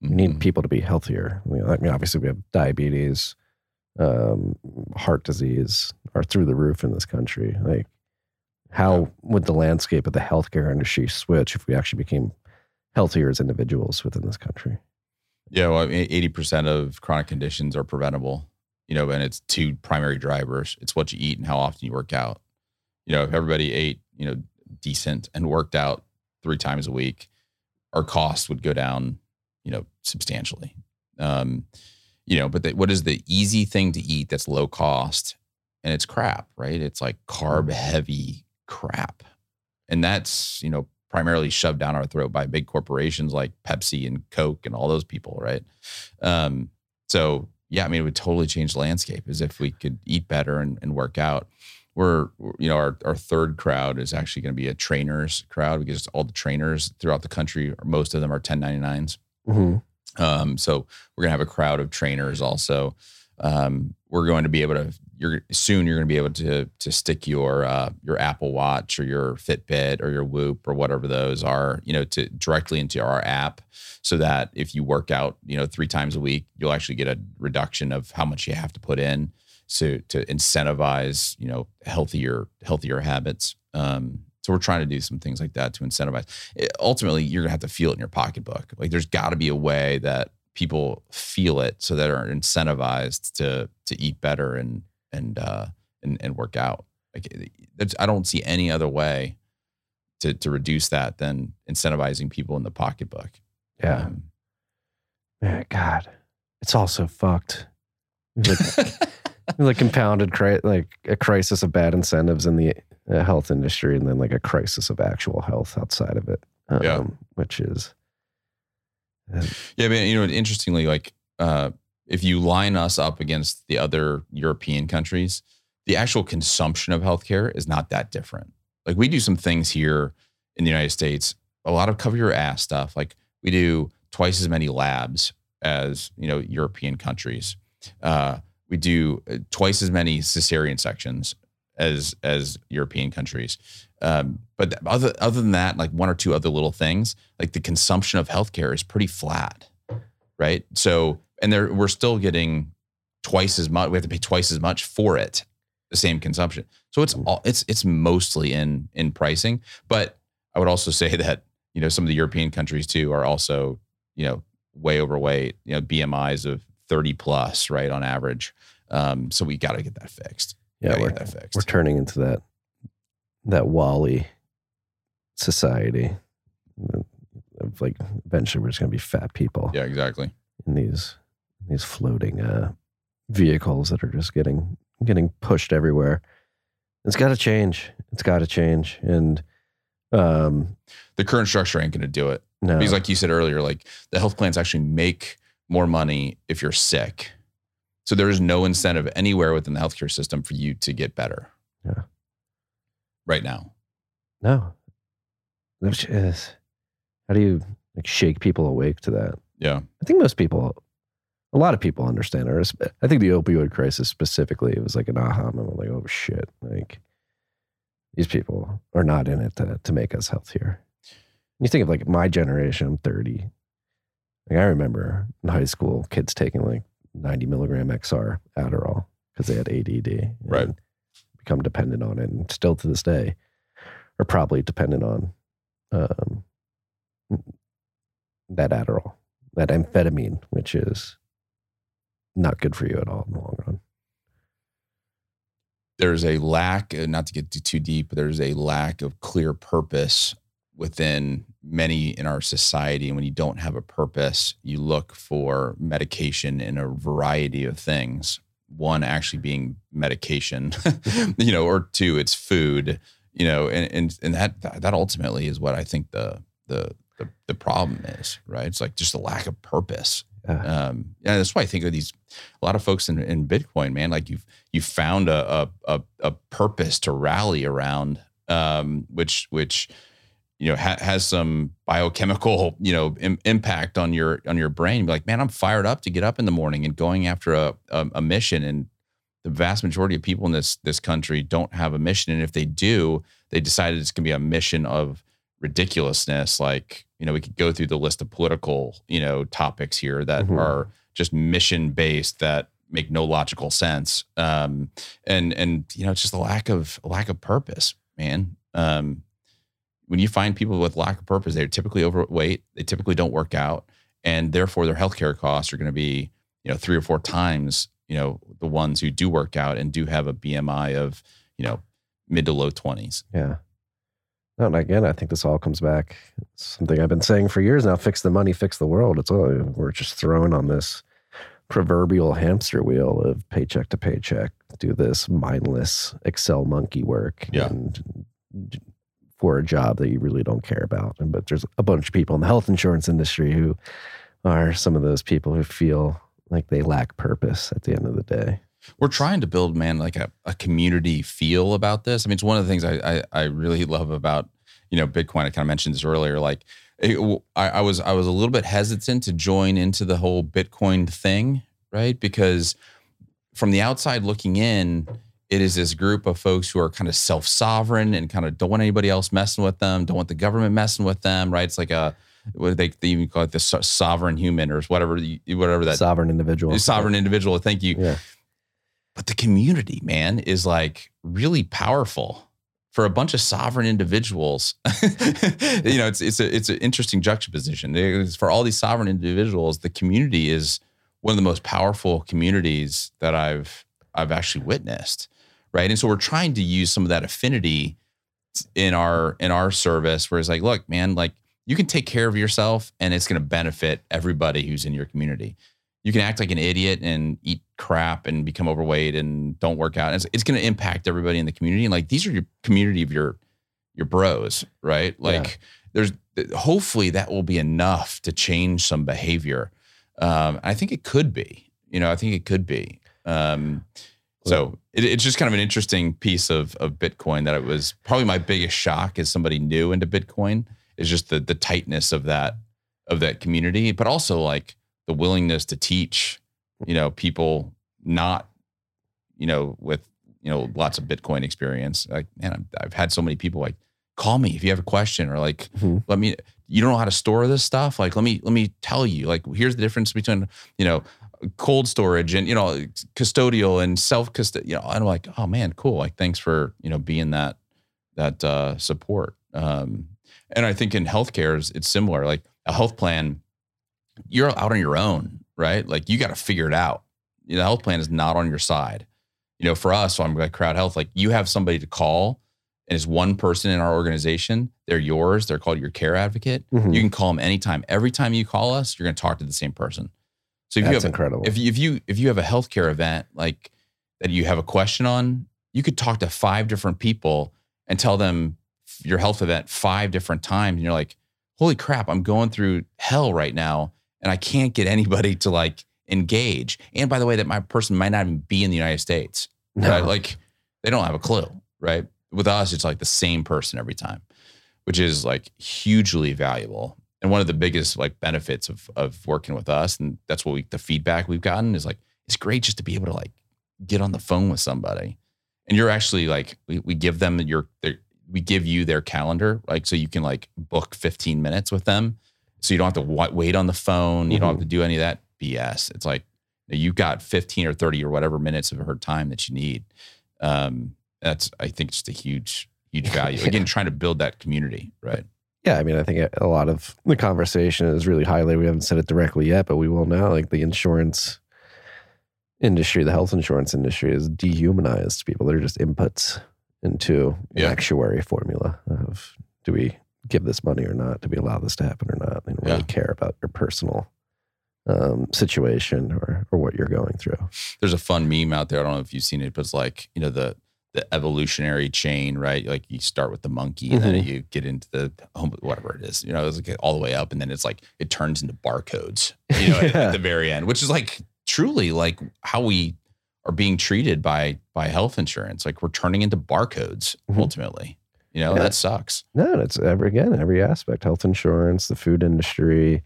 Speaker 2: we need
Speaker 8: Mhm.
Speaker 2: people to be healthier. I mean, obviously we have diabetes, um, heart disease are through the roof in this country. Like, how would the landscape of the healthcare industry switch if we actually became healthier as individuals within this country?
Speaker 8: Yeah, well, eighty percent of chronic conditions are preventable. You know, and it's two primary drivers. It's what you eat and how often you work out. You know, if everybody ate, you know, decent and worked out three times a week, our costs would go down, you know, substantially. Um, you know, but the, what is the easy thing to eat that's low cost? And it's crap, right? It's like carb heavy crap. And that's, you know, primarily shoved down our throat by big corporations like Pepsi and Coke and all those people, right? Um, so yeah, I mean, it would totally change the landscape as if we could eat better and, and work out. We're, you know, our, our third crowd is actually going to be a trainers crowd because all the trainers throughout the country, most of them are 1099s.
Speaker 2: Mm-hmm.
Speaker 8: Um, so we're gonna have a crowd of trainers also. Um, we're going to be able to you're soon you're going to be able to to stick your uh, your Apple Watch or your Fitbit or your Whoop or whatever those are, you know, to directly into our app, so that if you work out, you know, three times a week, you'll actually get a reduction of how much you have to put in, so to incentivize, you know, healthier healthier habits. Um, so we're trying to do some things like that to incentivize. It- ultimately, you're gonna have to feel it in your pocketbook. Like there's got to be a way that people feel it so that are incentivized to to eat better and and uh and, and work out. Like it- I don't see any other way to to reduce that than incentivizing people in the pocketbook.
Speaker 2: Yeah.
Speaker 8: Um,
Speaker 2: Man, God, it's all so fucked. Like, [laughs] like compounded, cri- like a crisis of bad incentives in the uh, health industry, and then like a crisis of actual health outside of it. Um,
Speaker 8: Yeah.
Speaker 2: which is
Speaker 8: Yeah, but you know, interestingly, like uh, if you line us up against the other European countries, the actual consumption of healthcare is not that different. Like we do some things here in the United States, a lot of cover your ass stuff. Like we do twice as many labs as you know European countries. Uh, we do uh, twice as many cesarean sections as as European countries. Um, but other other than that, like one or two other little things, like the consumption of healthcare is pretty flat, right? So, and there we're still getting twice as much. We have to pay twice as much for it, the same consumption. So it's all it's it's mostly in in pricing. But I would also [laughs] say that you know some of the European countries too are also you know way overweight. You know BMI's of thirty plus, right on average. Um, so we got to get that fixed.
Speaker 2: yeah, we're,
Speaker 8: that fixed.
Speaker 2: we're turning into that that WALL-E society. Of like eventually, we're just gonna be fat people
Speaker 8: yeah, exactly.
Speaker 2: in these these floating uh, vehicles that are just getting getting pushed everywhere. It's got to change. It's got to change. And Um,
Speaker 8: The current structure ain't going to do it.
Speaker 2: no,
Speaker 8: Because, like you said earlier, like the health plans actually make more money if you're sick. So there is no incentive anywhere within the healthcare system for you to get better.
Speaker 2: Yeah.
Speaker 8: Right now.
Speaker 2: no. Which is, how do you like shake people awake to that?
Speaker 8: Yeah.
Speaker 2: I think most people, a lot of people understand it. or I think the opioid crisis specifically, it was like an aha moment. Like, oh shit, like these people are not in it to, to make us healthier. And You think of like my generation, I'm 30. Like I remember in high school, kids taking like 90 milligram XR Adderall because they had ADD.
Speaker 8: Right.
Speaker 2: Become dependent on it. And still to this day are probably dependent on um, that Adderall, that amphetamine, which is not good for you at all in the long run.
Speaker 8: there's a lack, uh, not to get too, deep, but there's a lack of clear purpose within many in our society. And when you don't have a purpose, you look for medication in a variety of things. One actually being medication, [laughs] you know, or two, it's food, you know, and and and that that ultimately is what I think the the the, the problem is, right? It's like just a lack of purpose.
Speaker 2: Yeah.
Speaker 8: Um, and that's why I think of these a lot of folks in, in Bitcoin, man, like you've you found a, a a a purpose to rally around, um, which which you know ha- has some biochemical you know Im- impact on your on your brain. Be like, man, I'm fired up to get up in the morning and going after a, a a mission. And the vast majority of people in this this country don't have a mission, and if they do, they decided it's going to be a mission of ridiculousness. Like you know, we could go through the list of political you know topics here that
Speaker 2: Mhm.
Speaker 8: are just mission based that make no logical sense. Um, and and you know, it's just a lack of a lack of purpose, man. Um, when you find people with lack of purpose, they're typically overweight. They typically don't work out, and therefore their healthcare costs are going to be you know three or four times you know the ones who do work out and do have a BMI of you know mid to low twenties.
Speaker 2: Yeah. No, and again, I think this all comes back. Something I've been saying for years now. Fix the money, fix the world. It's all we're just thrown on this proverbial hamster wheel of paycheck to paycheck. Do this mindless Excel monkey work,
Speaker 8: Yeah.
Speaker 2: and for a job that you really don't care about. And but there's a bunch of people in the health insurance industry who are some of those people who feel like they lack purpose at the end of the day.
Speaker 8: We're trying to build man like a, a community feel about this. I mean it's one of the things I, I i really love about you know bitcoin. I kind of mentioned this earlier like it, I, I was i was a little bit hesitant to join into the whole bitcoin thing right? Because from the outside looking in it is this group of folks who are kind of self-sovereign and kind of don't want anybody else messing with them don't want the government messing with them right? It's like a what they, they even call it the sovereign human or whatever whatever that
Speaker 2: sovereign individual.
Speaker 8: sovereign individual thank you.
Speaker 2: Yeah.
Speaker 8: But the community man is like really powerful for a bunch of sovereign individuals. [laughs] You know it's it's a it's an interesting juxtaposition. It's for all these sovereign individuals the community is one of the most powerful communities that i've i've actually witnessed right? And so we're trying to use some of that affinity in our in our service where it's like look man like you can take care of yourself and it's going to benefit everybody who's in your community you can act like an idiot and eat crap and become overweight and don't work out. It's, it's going to impact everybody in the community. And like these are your community of your your bros, right? Like there's hopefully that will be enough to change some behavior. Um, I think it could be. You know, I think it could be. Um, so it, it's just kind of an interesting piece of of Bitcoin that it was probably my biggest shock as somebody new into Bitcoin is just the the tightness of that of that community, but also like the willingness to teach, you know, people not, you know, with you know lots of Bitcoin experience. Like, man, I've, I've had so many people like call me if you have a question or like
Speaker 2: Mhm.
Speaker 8: let me. You don't know how to store this stuff. Like, let me let me tell you. Like, here's the difference between you know cold storage and you know custodial and self custodial. You know, and I'm like, oh man, cool. Like, thanks for you know being that that uh, support. Um, and I think in healthcare, it's similar. Like a health plan, you're out on your own, right? Like you got to figure it out. You know, the health plan is not on your side. You know, for us, so I'm like Crowd Health. Like you have somebody to call, and it's one person in our organization. They're yours. They're called your care advocate.
Speaker 2: Mhm.
Speaker 8: You can call them anytime. Every time you call us, you're going to talk to the same person. So if you
Speaker 2: That's
Speaker 8: have
Speaker 2: incredible.
Speaker 8: if you, if you if you have a healthcare event like that you have a question on, you could talk to five different people and tell them your health event five different times and you're like, holy crap, I'm going through hell right now and I can't get anybody to like engage. And by the way, that my person might not even be in the United States.
Speaker 2: No.
Speaker 8: Right? Like they don't have a clue, right? With us, it's like the same person every time, which is like hugely valuable. And one of the biggest like benefits of of working with us, and that's what we the feedback we've gotten is like it's great just to be able to like get on the phone with somebody. And you're actually like we, we give them your their, we give you their calendar, like so you can like book 15 minutes with them. So you don't have to wa- wait on the phone. You don't have to do any of that BS. It's like you've got 15 or 30 or whatever minutes of her time that you need. Um, that's I think just a huge, huge [laughs] value. Again, trying to build that community, right?
Speaker 2: Yeah, I mean, I think a lot of the conversation is really highlighted. We haven't said it directly yet, but we will now. Like the insurance industry, the health insurance industry is dehumanized people. They're just inputs into an actuary formula of do we give this money or not? Do we allow this to happen or not? They don't really
Speaker 8: Yeah.
Speaker 2: care about your personal um, situation or or what you're going through.
Speaker 8: There's a fun meme out there. I don't know if you've seen it, but it's like, you know, the the evolutionary chain, right? Like you start with the monkey and then
Speaker 2: Mhm.
Speaker 8: you get into the home, whatever it is, you know, it's like all the way up. And then it's like, it turns into barcodes, you know, at, [laughs]
Speaker 2: Yeah.
Speaker 8: at the very end, which is like truly like how we are being treated by, by health insurance. Like we're turning into barcodes
Speaker 2: Mhm.
Speaker 8: ultimately, you know,
Speaker 2: Yeah.
Speaker 8: that sucks.
Speaker 2: No, it's every again every aspect: health insurance, the food industry,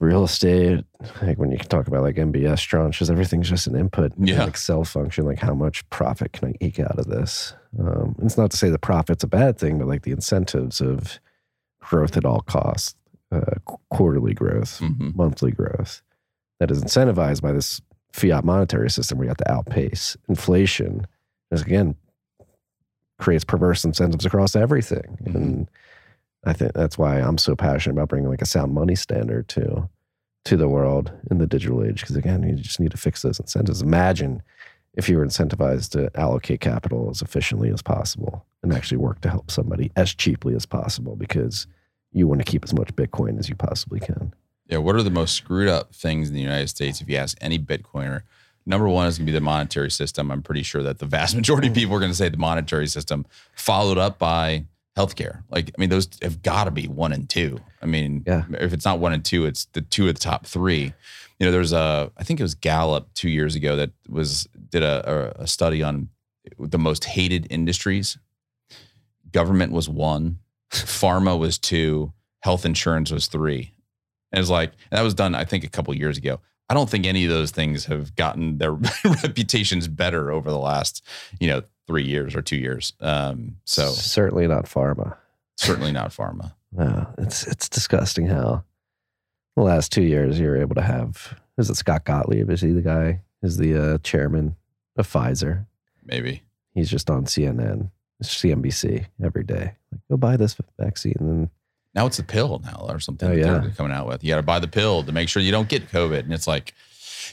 Speaker 2: real estate. Like when you can talk about like MBS tranches, everything's just an input.
Speaker 8: Yeah.
Speaker 2: cell function. Like how much profit can I eke out of this? Um, it's not to say the profit's a bad thing, but like the incentives of growth at all costs, uh, qu- quarterly growth,
Speaker 8: hmm
Speaker 2: monthly growth, that is incentivized by this fiat monetary system where you have to outpace inflation. Is again creates perverse incentives across everything.
Speaker 8: Mhm.
Speaker 2: And I think that's why I'm so passionate about bringing like a sound money standard to to the world in the digital age. Because again, you just need to fix those incentives. Imagine if you were incentivized to allocate capital as efficiently as possible and actually work to help somebody as cheaply as possible because you want to keep as much Bitcoin as you possibly can.
Speaker 8: Yeah. What are the most screwed up things in the United States? If you ask any Bitcoiner, number one is going to be the monetary system. I'm pretty sure that the vast [laughs] majority of mm. people are going to say the monetary system, followed up by healthcare. Like, I mean, those have got to be one and two. I mean,
Speaker 2: Yeah.
Speaker 8: if it's not one and two, it's the two of the top three. You know, there's a, I think it was Gallup two years ago that was did a, a, study on the most hated industries. Government was one, pharma was two, health insurance was three. And it's like and that was done, I think, a couple years ago. I don't think any of those things have gotten their [laughs] reputations better over the last, you know, three years or two years. Um, so
Speaker 2: certainly not pharma.
Speaker 8: certainly not [laughs] pharma.
Speaker 2: No, it's it's disgusting how the last two years you were able to have. Is it Scott Gottlieb? Is he the guy? Is the uh, chairman of Pfizer?
Speaker 8: Maybe.
Speaker 2: He's just on CNN, CNBC every day. Like, go buy this vaccine, and
Speaker 8: Now it's the pill now or something.
Speaker 2: Oh,
Speaker 8: that
Speaker 2: yeah.
Speaker 8: they're coming out with. You got to buy the pill to make sure you don't get COVID. And it's like,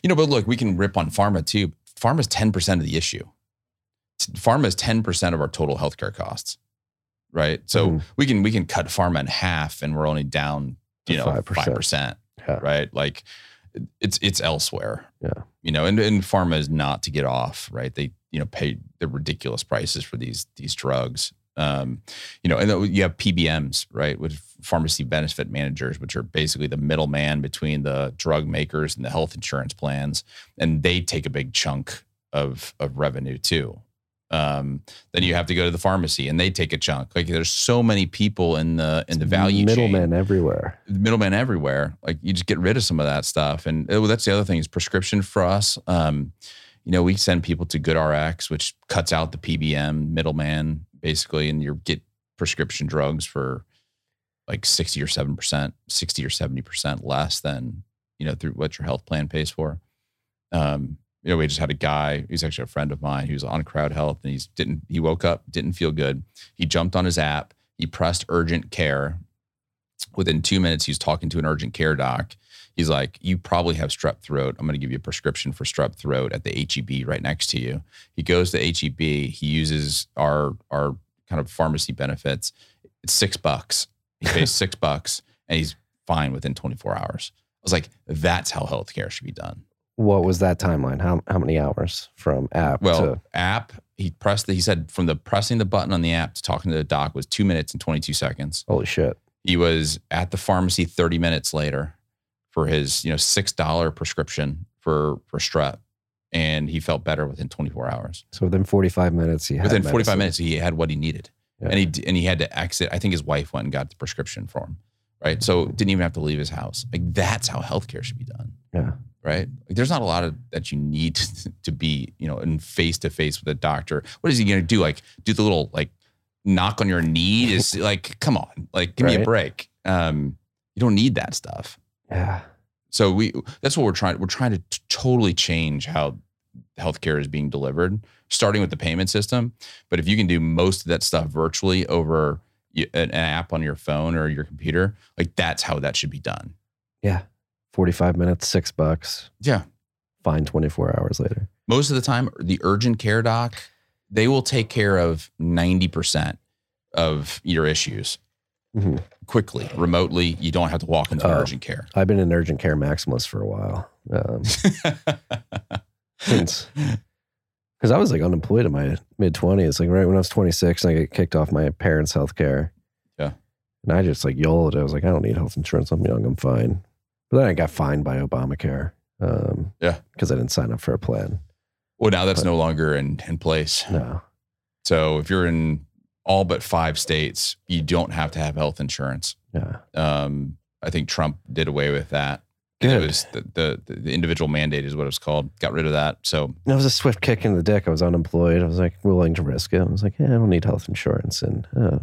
Speaker 8: you know, but look, we can rip on pharma too. Pharma is ten percent of the issue. Pharma is ten percent of our total healthcare costs, right? So
Speaker 2: Mhm.
Speaker 8: we can we can cut pharma in half, and we're only down, you know,
Speaker 2: 5%.
Speaker 8: five percent,
Speaker 2: Yeah.
Speaker 8: right? Like it's it's elsewhere.
Speaker 2: Yeah.
Speaker 8: you know, and and pharma is not to get off, right? They you know pay the ridiculous prices for these these drugs. Um, you know, and you have PBMs, right, with pharmacy benefit managers, which are basically the middleman between the drug makers and the health insurance plans, and they take a big chunk of of revenue too. Um, then you have to go to the pharmacy, and they take a chunk. Like there's so many people in the in the value chain
Speaker 2: middlemen everywhere.
Speaker 8: the middleman everywhere. Like you just get rid of some of that stuff. And oh, that's the other thing is prescription for us. Um, you know, we send people to GoodRx, which cuts out the PBM middleman basically, and you get prescription drugs for like 60 or 7%, 60 or 70% less than, you know, through what your health plan pays for. Um, you know, we just had a guy, he's actually a friend of mine who's on crowd health and he's didn't, he woke up, didn't feel good. He jumped on his app, he pressed urgent care. Within two minutes, he's talking to an urgent care doc. He's like, You probably have strep throat. I'm going to give you a prescription for strep throat at the HEB right next to you. He goes to HEB. He uses our, our kind of pharmacy benefits. It's six bucks. He [laughs] pays six bucks and he's fine within 24 hours. I was like, That's how healthcare should be done.
Speaker 2: what was that timeline? How how many hours from app
Speaker 8: Well,
Speaker 2: to
Speaker 8: app, he pressed the, he said from the pressing the button on the app to talking to the doc was two minutes and 22 seconds.
Speaker 2: holy shit?
Speaker 8: He was at the pharmacy 30 minutes later for his, you know, $6 prescription for, for strep. And he felt better within 24 hours.
Speaker 2: So within 45 minutes, he had
Speaker 8: Within 45
Speaker 2: medicine.
Speaker 8: minutes, he had what he needed.
Speaker 2: Yeah.
Speaker 8: And he, and he had to exit. I think his wife went and got the prescription for him. Right. So didn't even have to leave his house. Like that's how healthcare should be done.
Speaker 2: Yeah.
Speaker 8: right? Like, there's not a lot of that you need to, [laughs] to be, you know, in face to face with a doctor. What is he going to do? Like, do the little like knock on your knee? Is [laughs] like, come on, like, give me a break. Um, you don't need that stuff.
Speaker 2: Yeah.
Speaker 8: So we, that's what we're trying. We're trying to t- totally change how healthcare is being delivered, starting with the payment system. But if you can do most of that stuff virtually over an, an app on your phone or your computer, like that's how that should be done.
Speaker 2: Yeah. 45 minutes, six bucks,
Speaker 8: Yeah.
Speaker 2: fine 24 hours later.
Speaker 8: most of the time the urgent care doc they will take care of 90% of your issues
Speaker 2: Mhm.
Speaker 8: quickly remotely you don't have to walk into
Speaker 2: Oh.
Speaker 8: urgent care
Speaker 2: I've been an urgent care maximalist for a while. Um, [laughs] since because I was like unemployed in my mid 20s, like right when I was 26 and I get kicked off my parents' health care.
Speaker 8: Yeah.
Speaker 2: And I just like YOLO'd. I was like, I don't need health insurance. I'm young. I'm fine. But then I got fined by Obamacare. Um,
Speaker 8: Yeah.
Speaker 2: Because I didn't sign up for a plan.
Speaker 8: well now that's
Speaker 2: But-
Speaker 8: no longer in, in place
Speaker 2: No.
Speaker 8: so if you're in all but five states you don't have to have health insurance
Speaker 2: Yeah.
Speaker 8: um, i think trump did away with that
Speaker 2: Good.
Speaker 8: it was the, the, the individual mandate is what it was called got rid of that so
Speaker 2: That was a swift kick in the dick. I was unemployed. I was like willing to risk it. I was like, yeah, I don't need health insurance. And uh,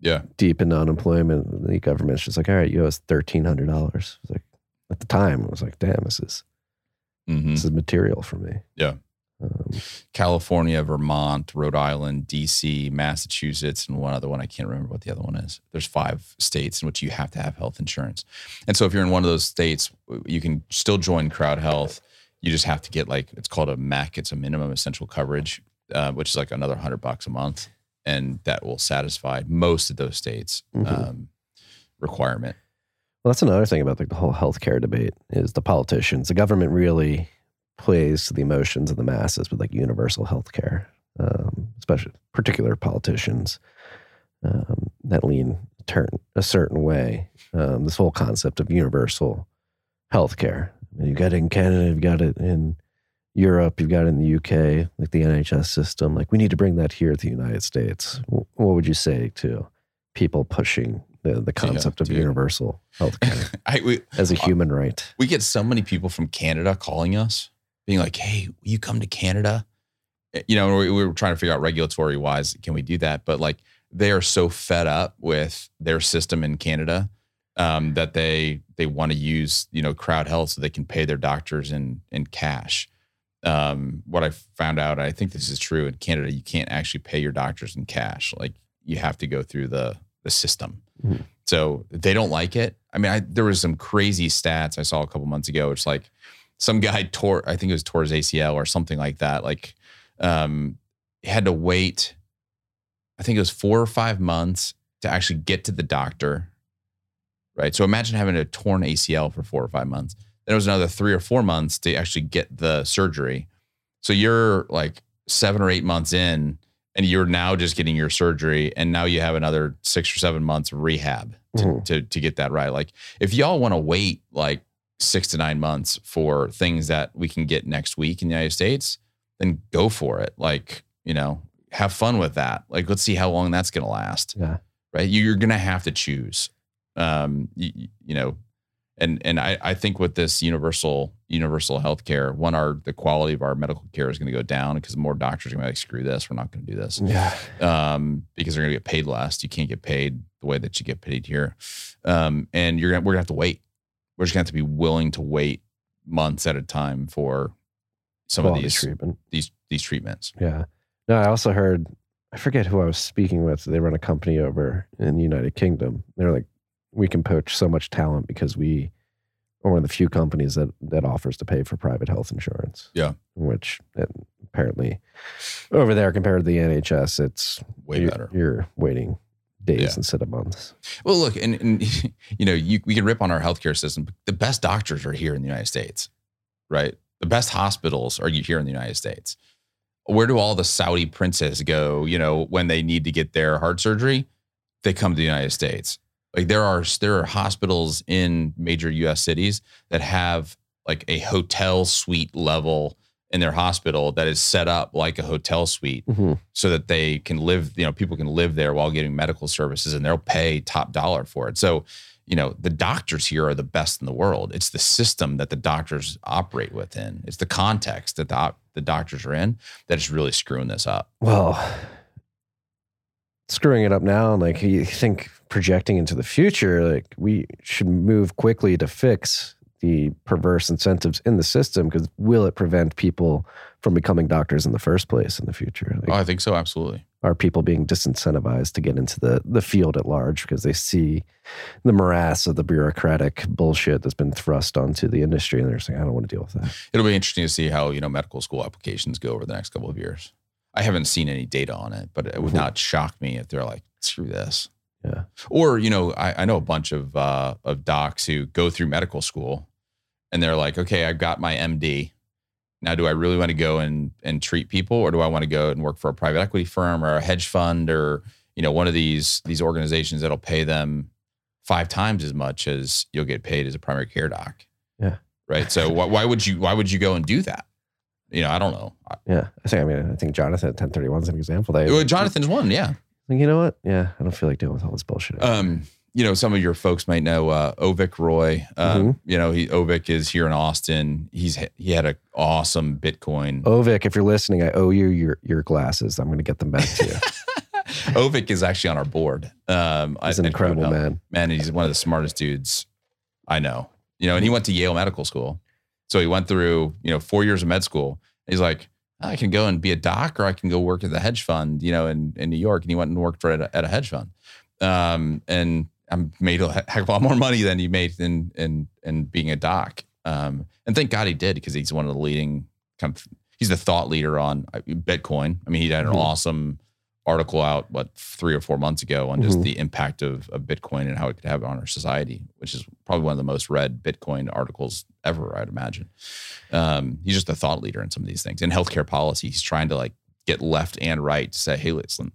Speaker 8: yeah
Speaker 2: deep into unemployment, the government's just like, all right, you owe us $1,300. Like, at the time, I was like, damn, this is,
Speaker 8: hmm
Speaker 2: this is material for me.
Speaker 8: Yeah.
Speaker 2: Um,
Speaker 8: California, Vermont, Rhode Island, DC, Massachusetts, and one other one. I can't remember what the other one is. There's five states in which you have to have health insurance. And so if you're in one of those states, you can still join Crowd Health. You just have to get like, it's called a MEC, it's a minimum essential coverage, uh, which is like another hundred bucks a month. And that will satisfy most of those states
Speaker 2: Mhm.
Speaker 8: um, requirement.
Speaker 2: Well, that's another thing about like the whole healthcare debate is the politicians. The government really plays to the emotions of the masses with like universal healthcare, um, especially particular politicians um, that lean turn a certain way. Um, this whole concept of universal health healthcare. You've got it in Canada, you've got it in Europe, you've got it in the UK, like the NHS system. Like we need to bring that here to the United States. Wh- What would you say to people pushing the, the concept of
Speaker 8: dude.
Speaker 2: universal healthcare? [laughs]
Speaker 8: I, we,
Speaker 2: as a human right.
Speaker 8: we get so many people from Canada calling us, being like, "Hey, will you come to Canada?" Eh, You know, we, we were trying to figure out regulatory wise, can we do that? But like, they are so fed up with their system in Canada um, that they they want to use you know crowd health so they can pay their doctors in in cash. Um, what I found out, I think this is true in Canada, you can't actually pay your doctors in cash. Like, you have to go through the the system.
Speaker 2: Mhm.
Speaker 8: So they don't like it. I mean, I, there was some crazy stats I saw a couple months ago. It's like some guy tore, I think it was tore his ACL or something like that. Like, um, had to wait. I think it was four or five months to actually get to the doctor. Right. So imagine having a torn ACL for four or five months. Then it was another three or four months to actually get the surgery. So you're like seven or eight months in, and you're now just getting your surgery, and now you have another six or seven months rehab to,
Speaker 2: Mhm.
Speaker 8: to, to get that right. Like if y'all want to wait like six to nine months for things that we can get next week in the United States, then go for it. Like, you know, have fun with that. Like, let's see how long that's going to last.
Speaker 2: Yeah.
Speaker 8: Right. You- You're going to have to choose. Um, you, you know, and and I, I think with this universal universal healthcare, one, our the quality of our medical care is going to go down because more doctors are going to be like, screw this, we're not going to do this
Speaker 2: Yeah.
Speaker 8: um, because they're going to get paid less. You can't get paid the way that you get paid here, um, and you're gonna, we're gonna have to wait. We're just gonna have to be willing to wait months at a time for some
Speaker 2: Quality
Speaker 8: of these
Speaker 2: treatment.
Speaker 8: these these treatments.
Speaker 2: Yeah. No, I also heard, I forget who I was speaking with. They run a company over in the United Kingdom. They're like, we can poach so much talent because we are one of the few companies that, that offers to pay for private health insurance.
Speaker 8: Yeah.
Speaker 2: Which apparently over there compared to the NHS, it's
Speaker 8: Way
Speaker 2: you're,
Speaker 8: better.
Speaker 2: You're waiting days
Speaker 8: Yeah.
Speaker 2: instead of months.
Speaker 8: Well, look, and, and [laughs] you know, you, we can rip on our healthcare system. But the best doctors are here in the United States. right? The best hospitals are here in the United States. Where do all the Saudi princes go? You know, when they need to get their heart surgery, they come to the United States. Like there are there are hospitals in major U.S. cities that have like a hotel suite level in their hospital that is set up like a hotel suite
Speaker 2: Mhm.
Speaker 8: so that they can live, you know, people can live there while getting medical services and they'll pay top dollar for it. So, you know, the doctors here are the best in the world. It's the system that the doctors operate within. It's the context that the, op- the doctors are in that is really screwing this up.
Speaker 2: Well, screwing it up now, like you think projecting into the future, like we should move quickly to fix the perverse incentives in the system because will it prevent people from becoming doctors in the first place in the future? Like,
Speaker 8: Oh, I think so. Absolutely.
Speaker 2: are people being disincentivized to get into the, the field at large because they see the morass of the bureaucratic bullshit that's been thrust onto the industry and they're saying, I don't want to deal with that.
Speaker 8: It'll be interesting to see how, you know, medical school applications go over the next couple of years. I haven't seen any data on it, but it would
Speaker 2: Mhm.
Speaker 8: not shock me if they're like, screw this.
Speaker 2: Yeah.
Speaker 8: Or, you know, I, I know a bunch of uh, of docs who go through medical school and they're like, okay, I've got my MD. Now, do I really want to go and and treat people, or do I want to go and work for a private equity firm or a hedge fund or you know one of these these organizations that'll pay them five times as much as you'll get paid as a primary care doc?
Speaker 2: Yeah.
Speaker 8: Right. So why, why would you why would you go and do that? You know, I don't know.
Speaker 2: Yeah. I think, I mean, I think Jonathan at 1031 is an example. They,
Speaker 8: Well, Jonathan's one, yeah.
Speaker 2: Like, you know what? Yeah, I don't feel like dealing with all this bullshit.
Speaker 8: Um, you know, some of your folks might know uh, Avik Roy. Um,
Speaker 2: Mhm.
Speaker 8: You know, he Avik is here in Austin. He's he had an awesome Bitcoin.
Speaker 2: Avik, if you're listening, I owe you your your glasses. I'm going to get them back to you. [laughs] [laughs]
Speaker 8: Avik is actually on our board. Um,
Speaker 2: He's
Speaker 8: I-
Speaker 2: an incredible man.
Speaker 8: Man, he's one of the smartest dudes I know. You know, and he went to Yale Medical School, so he went through you know four years of med school. He's like, I can go and be a doc, or I can go work at the hedge fund. You know, in in New York, and he went and worked for at a, at a hedge fund. Um, and I made a heck of a lot more money than he made in in in being a doc. Um, and thank God he did because he's one of the leading kind of he's the thought leader on uh, Bitcoin. I mean, he had an
Speaker 2: Mhm.
Speaker 8: awesome article out what three or four months ago on just
Speaker 2: Mhm.
Speaker 8: the impact of, of Bitcoin and how it could have on our society, which is probably one of the most read Bitcoin articles ever, I'd imagine. Um, he's just a thought leader in some of these things. In healthcare policy, he's trying to like get left and right to say, hey, listen,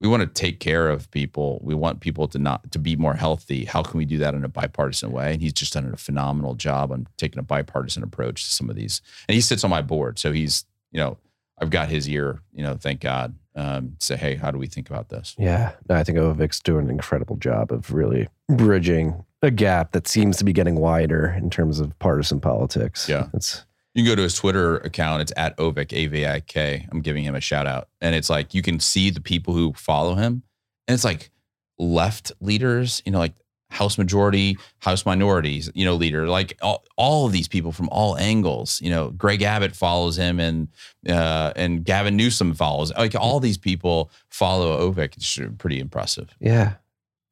Speaker 8: we want to take care of people. We want people to not to be more healthy. How can we do that in a bipartisan way? And he's just done a phenomenal job on taking a bipartisan approach to some of these. And he sits on my board, so he's you know I've got his ear. You know, thank God. Um, say, hey, how do we think about this?
Speaker 2: Yeah, no, I think Avik's doing an incredible job of really bridging a gap that seems to be getting wider in terms of partisan politics.
Speaker 8: Yeah.
Speaker 2: it's
Speaker 8: You can go to his Twitter account. It's at Avik, A V I K. I'm giving him a shout out. And it's like you can see the people who follow him. And it's like left leaders, you know, like House majority, House minorities, you know, leader, like all, all of these people from all angles. You know, Greg Abbott follows him and uh, and Gavin Newsom follows. Like all these people follow Avik. It's pretty impressive.
Speaker 2: yeah.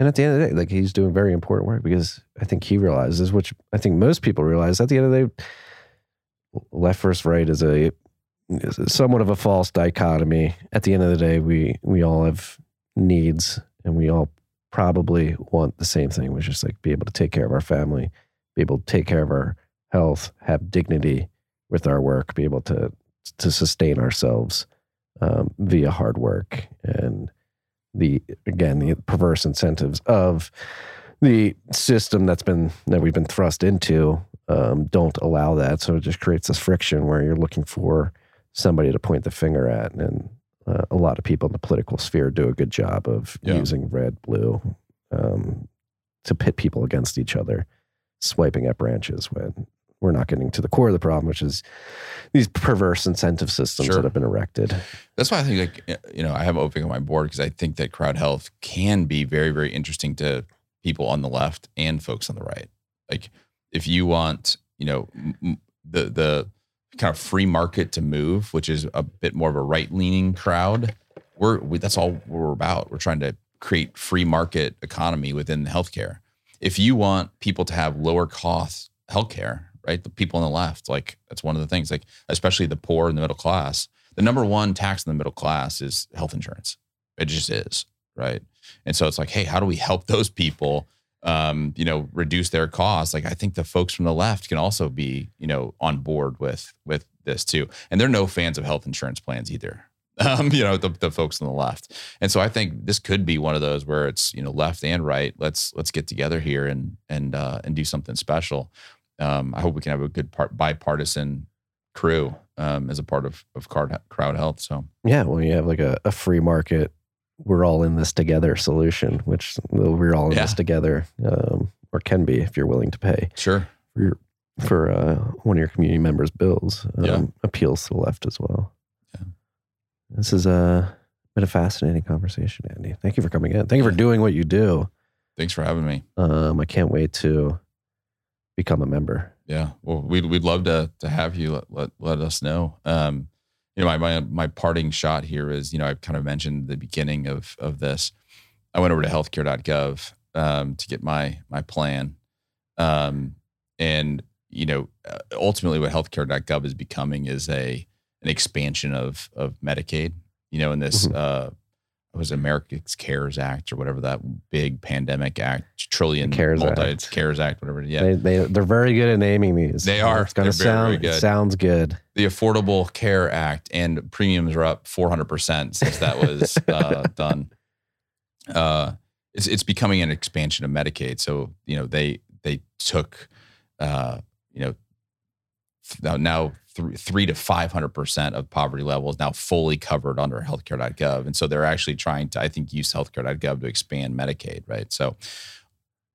Speaker 2: And at the end of the day, like he's doing very important work because I think he realizes, which I think most people realize, at the end of the day, left versus right is a is somewhat of a false dichotomy. At the end of the day, we we all have needs, and we all probably want the same thing, which is like be able to take care of our family, be able to take care of our health, have dignity with our work, be able to to sustain ourselves um, via hard work and the again the perverse incentives of the system that's been that we've been thrust into um, don't allow that. So it just creates this friction where you're looking for somebody to point the finger at, and uh, a lot of people in the political sphere do a good job of
Speaker 8: Yeah.
Speaker 2: using red, blue um, to pit people against each other, swiping at branches when we're not getting to the core of the problem, which is these perverse incentive systems
Speaker 8: Sure.
Speaker 2: that have been erected.
Speaker 8: That's why I think, like, you know, I have Avik on my board because I think that crowd health can be very, very interesting to people on the left and folks on the right. Like, if you want, you know, m- the the kind of free market to move, which is a bit more of a right leaning crowd, we're we, that's all we're about. We're trying to create free market economy within healthcare. If you want people to have lower cost healthcare, right? The people on the left, like that's one of the things, like especially the poor and the middle class. The number one tax in the middle class is health insurance. It just is, right? And so it's like, hey, how do we help those people um, you know, reduce their costs. Like I think the folks from the left can also be, you know, on board with with this too. And they're no fans of health insurance plans either. [laughs] Um, you know, the, the folks on the left. And so I think this could be one of those where it's, you know, left and right. Let's let's get together here and and uh and do something special. Um, I hope we can have a good part bipartisan crew um as a part of of crowd crowd health. So
Speaker 2: Yeah, well, you have like a, a free market, we're all in this together solution, which well, we're all in
Speaker 8: Yeah.
Speaker 2: this together, um, or can be if you're willing to pay
Speaker 8: sure.
Speaker 2: for your, for uh, one of your community members' bills. Um,
Speaker 8: Yeah.
Speaker 2: Appeals to the left as well.
Speaker 8: Yeah.
Speaker 2: This has uh, been a fascinating conversation, Andy. Thank you for coming in. Thank you for doing what you do.
Speaker 8: Thanks for having me.
Speaker 2: Um, I can't wait to become a member.
Speaker 8: Yeah. Well, we'd we'd love to to have you let let, let us know. Um, you know, my, my my parting shot here is, you know, I've kind of mentioned the beginning of of this. I went over to healthcare.gov um, to get my my plan, um, and you know, uh, ultimately, what healthcare.gov is becoming is a an expansion of of Medicaid. You know, in this
Speaker 2: Mhm.
Speaker 8: uh, it was America's CARES Act or whatever that big pandemic act, trillion
Speaker 2: CARES
Speaker 8: multi
Speaker 2: Act.
Speaker 8: CARES Act, whatever. Yeah,
Speaker 2: They, they, they're very good at naming these.
Speaker 8: They are.
Speaker 2: It's going to sound,
Speaker 8: good.
Speaker 2: sounds good.
Speaker 8: the Affordable Care Act and premiums are up 400% since that was [laughs] uh, done. Uh, it's, it's becoming an expansion of Medicaid. So, you know, they, they took, uh, you know, now, now three, to 500% of poverty levels now fully covered under healthcare.gov. And so they're actually trying to, I think, use healthcare.gov to expand Medicaid, right? So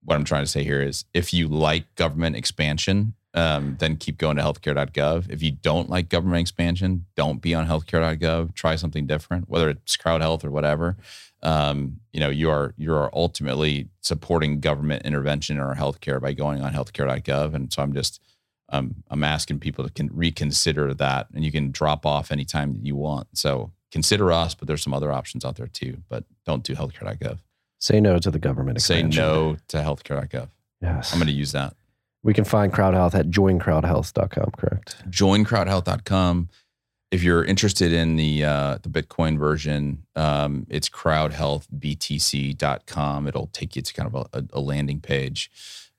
Speaker 8: what I'm trying to say here is if you like government expansion, um, then keep going to healthcare.gov. If you don't like government expansion, don't be on healthcare.gov. Try something different, whether it's crowd health or whatever. Um, you know, you are you are ultimately supporting government intervention in our healthcare by going on healthcare.gov. And so I'm just um, I'm asking people to can reconsider that, and you can drop off anytime that you want. So consider us, but there's some other options out there too. But don't do healthcare.gov.
Speaker 2: Say no to the government
Speaker 8: Say no to healthcare.gov.
Speaker 2: Yes.
Speaker 8: I'm going to use that.
Speaker 2: we can find Crowd Health at joincrowdhealth.com, correct?
Speaker 8: joincrowdhealth.com. If you're interested in the uh, the Bitcoin version, um, it's crowdhealthbtc.com. It'll take you to kind of a, a landing page.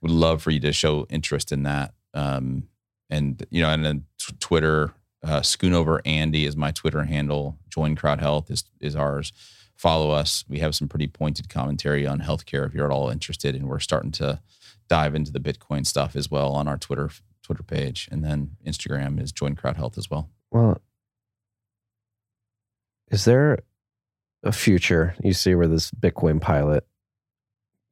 Speaker 8: Would love for you to show interest in that. Um, and you know, and then t- Twitter, uh, Schoonover Andy is my Twitter handle. Join Crowd Health is is ours. Follow us. We have some pretty pointed commentary on healthcare if you're at all interested, and we're starting to dive into the Bitcoin stuff as well on our Twitter Twitter page, and then Instagram is Join Crowd Health as well.
Speaker 2: Well, is there a future you see where this Bitcoin pilot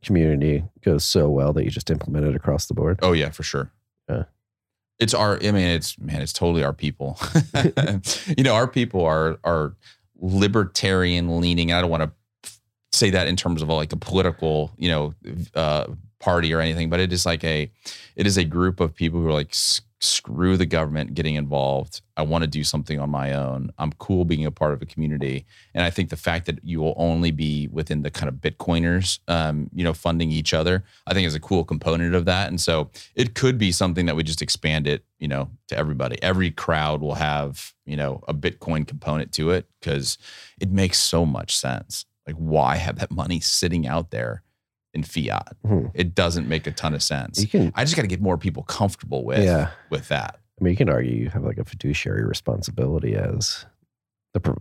Speaker 2: community goes so well that you just implement it across the board?
Speaker 8: Oh yeah, for sure.
Speaker 2: Yeah.
Speaker 8: It's our I mean it's man, it's totally our people. [laughs] [laughs] you know, our people are are libertarian leaning. I don't want to say that in terms of like a political, you know, uh party or anything, but it is like a it is a group of people who are like "S- screw the government getting involved. I want to do something on my own. I'm cool being a part of a community. And I think the fact that you will only be within the kind of Bitcoiners, um, you know, funding each other, I think is a cool component of that. And so it could be something that we just expand it, you know, to everybody. Every crowd will have, you know, a Bitcoin component to it because it makes so much sense. Like, why have that money sitting out there in fiat?
Speaker 2: Mhm.
Speaker 8: It doesn't make a ton of sense.
Speaker 2: Can,
Speaker 8: I just got to get more people comfortable with
Speaker 2: yeah.
Speaker 8: with that.
Speaker 2: I mean, you can argue you have like a fiduciary responsibility as the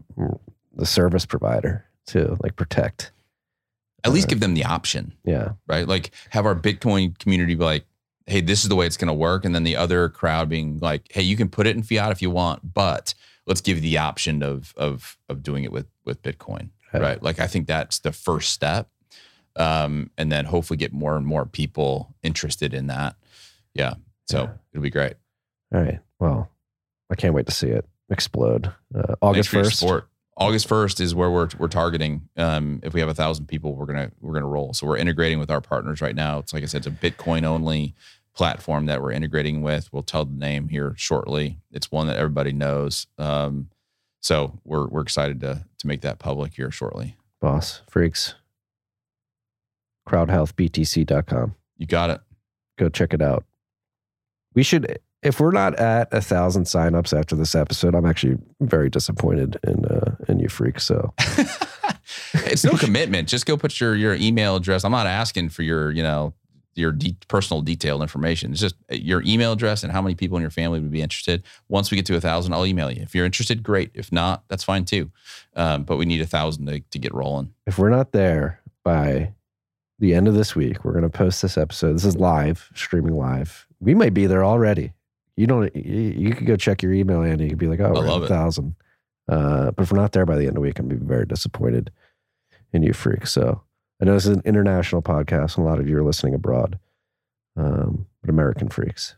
Speaker 2: the service provider to like protect.
Speaker 8: At least
Speaker 2: Uh,
Speaker 8: give them the option,
Speaker 2: Yeah,
Speaker 8: right? Like have our Bitcoin community be like, "Hey, this is the way it's going to work," and then the other crowd being like, "Hey, you can put it in fiat if you want, but let's give you the option of of of doing it with with Bitcoin." Right? Like I think that's the first step, um, and then hopefully get more and more people interested in that. Yeah, so
Speaker 2: Yeah.
Speaker 8: it'll be great.
Speaker 2: All right. Well, I can't wait to see it explode. Uh, August first.
Speaker 8: August first is where we're we're targeting. Um, if we have a thousand people, we're gonna we're gonna roll. So we're integrating with our partners right now. It's like I said, it's a Bitcoin only platform that we're integrating with. We'll tell the name here shortly. It's one that everybody knows. Um, so we're we're excited to to make that public here shortly.
Speaker 2: Boss freaks. Crowdhealthbtc.com.
Speaker 8: You got it.
Speaker 2: Go check it out. We should, if we're not at a thousand signups after this episode, I'm actually very disappointed in uh, in you freak. So [laughs]
Speaker 8: it's no commitment. Just go put your your email address. I'm not asking for your you know your de- personal detailed information. It's just uh, your email address and how many people in your family would be interested. Once we get to a thousand, I'll email you. If you're interested, great. If not, that's fine too. Um, but we need a thousand to, to get rolling.
Speaker 2: If we're not there by the end of this week, we're going to post this episode. This is live, streaming live. We might be there already. You don't. You, you could go check your email, Andy. You could be like, "Oh, we're
Speaker 8: love
Speaker 2: a
Speaker 8: it.
Speaker 2: thousand. Uh, but if we're not there by the end of the week, I'm gonna be very disappointed in you, freak. So I know this is an international podcast, and a lot of you are listening abroad. Um, but American freaks.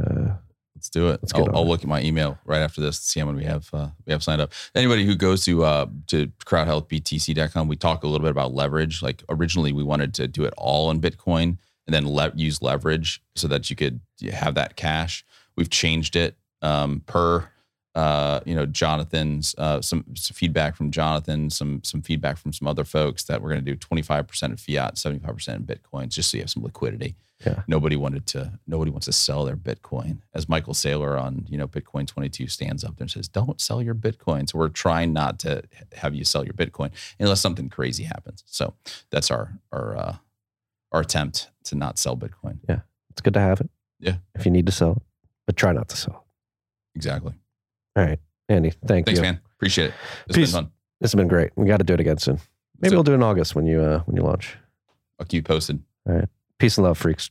Speaker 2: Uh,
Speaker 8: Let's do it.
Speaker 2: Let's
Speaker 8: I'll, I'll look at my email right after this to see how many we have uh, we have signed up. Anybody who goes to uh, to crowdhealthbtc.com, we talk a little bit about leverage. Like originally, we wanted to do it all in Bitcoin and then le- use leverage so that you could have that cash. We've changed it um, per uh, you know Jonathan's uh, some, some feedback from Jonathan, some some feedback from some other folks that we're going to do twenty five percent in fiat, seventy five percent in Bitcoins, just so you have some liquidity
Speaker 2: Yeah.
Speaker 8: nobody wanted to nobody wants to sell their bitcoin as michael saylor on you know bitcoin 22 stands up there and says don't sell your bitcoin so we're trying not to have you sell your bitcoin unless something crazy happens so that's our our uh our attempt to not sell bitcoin Yeah,
Speaker 2: it's good to have it.
Speaker 8: Yeah.
Speaker 2: If you need to sell it, but try not to sell
Speaker 8: exactly.
Speaker 2: All right, Andy. Thank
Speaker 8: thanks
Speaker 2: you.
Speaker 8: Thanks, man appreciate it it's
Speaker 2: Peace.
Speaker 8: been fun
Speaker 2: This has been great. We got to do it again soon. Maybe
Speaker 8: So-
Speaker 2: we'll do it in August when you uh, when you launch.
Speaker 8: i'll keep you posted
Speaker 2: Peace and love, freaks.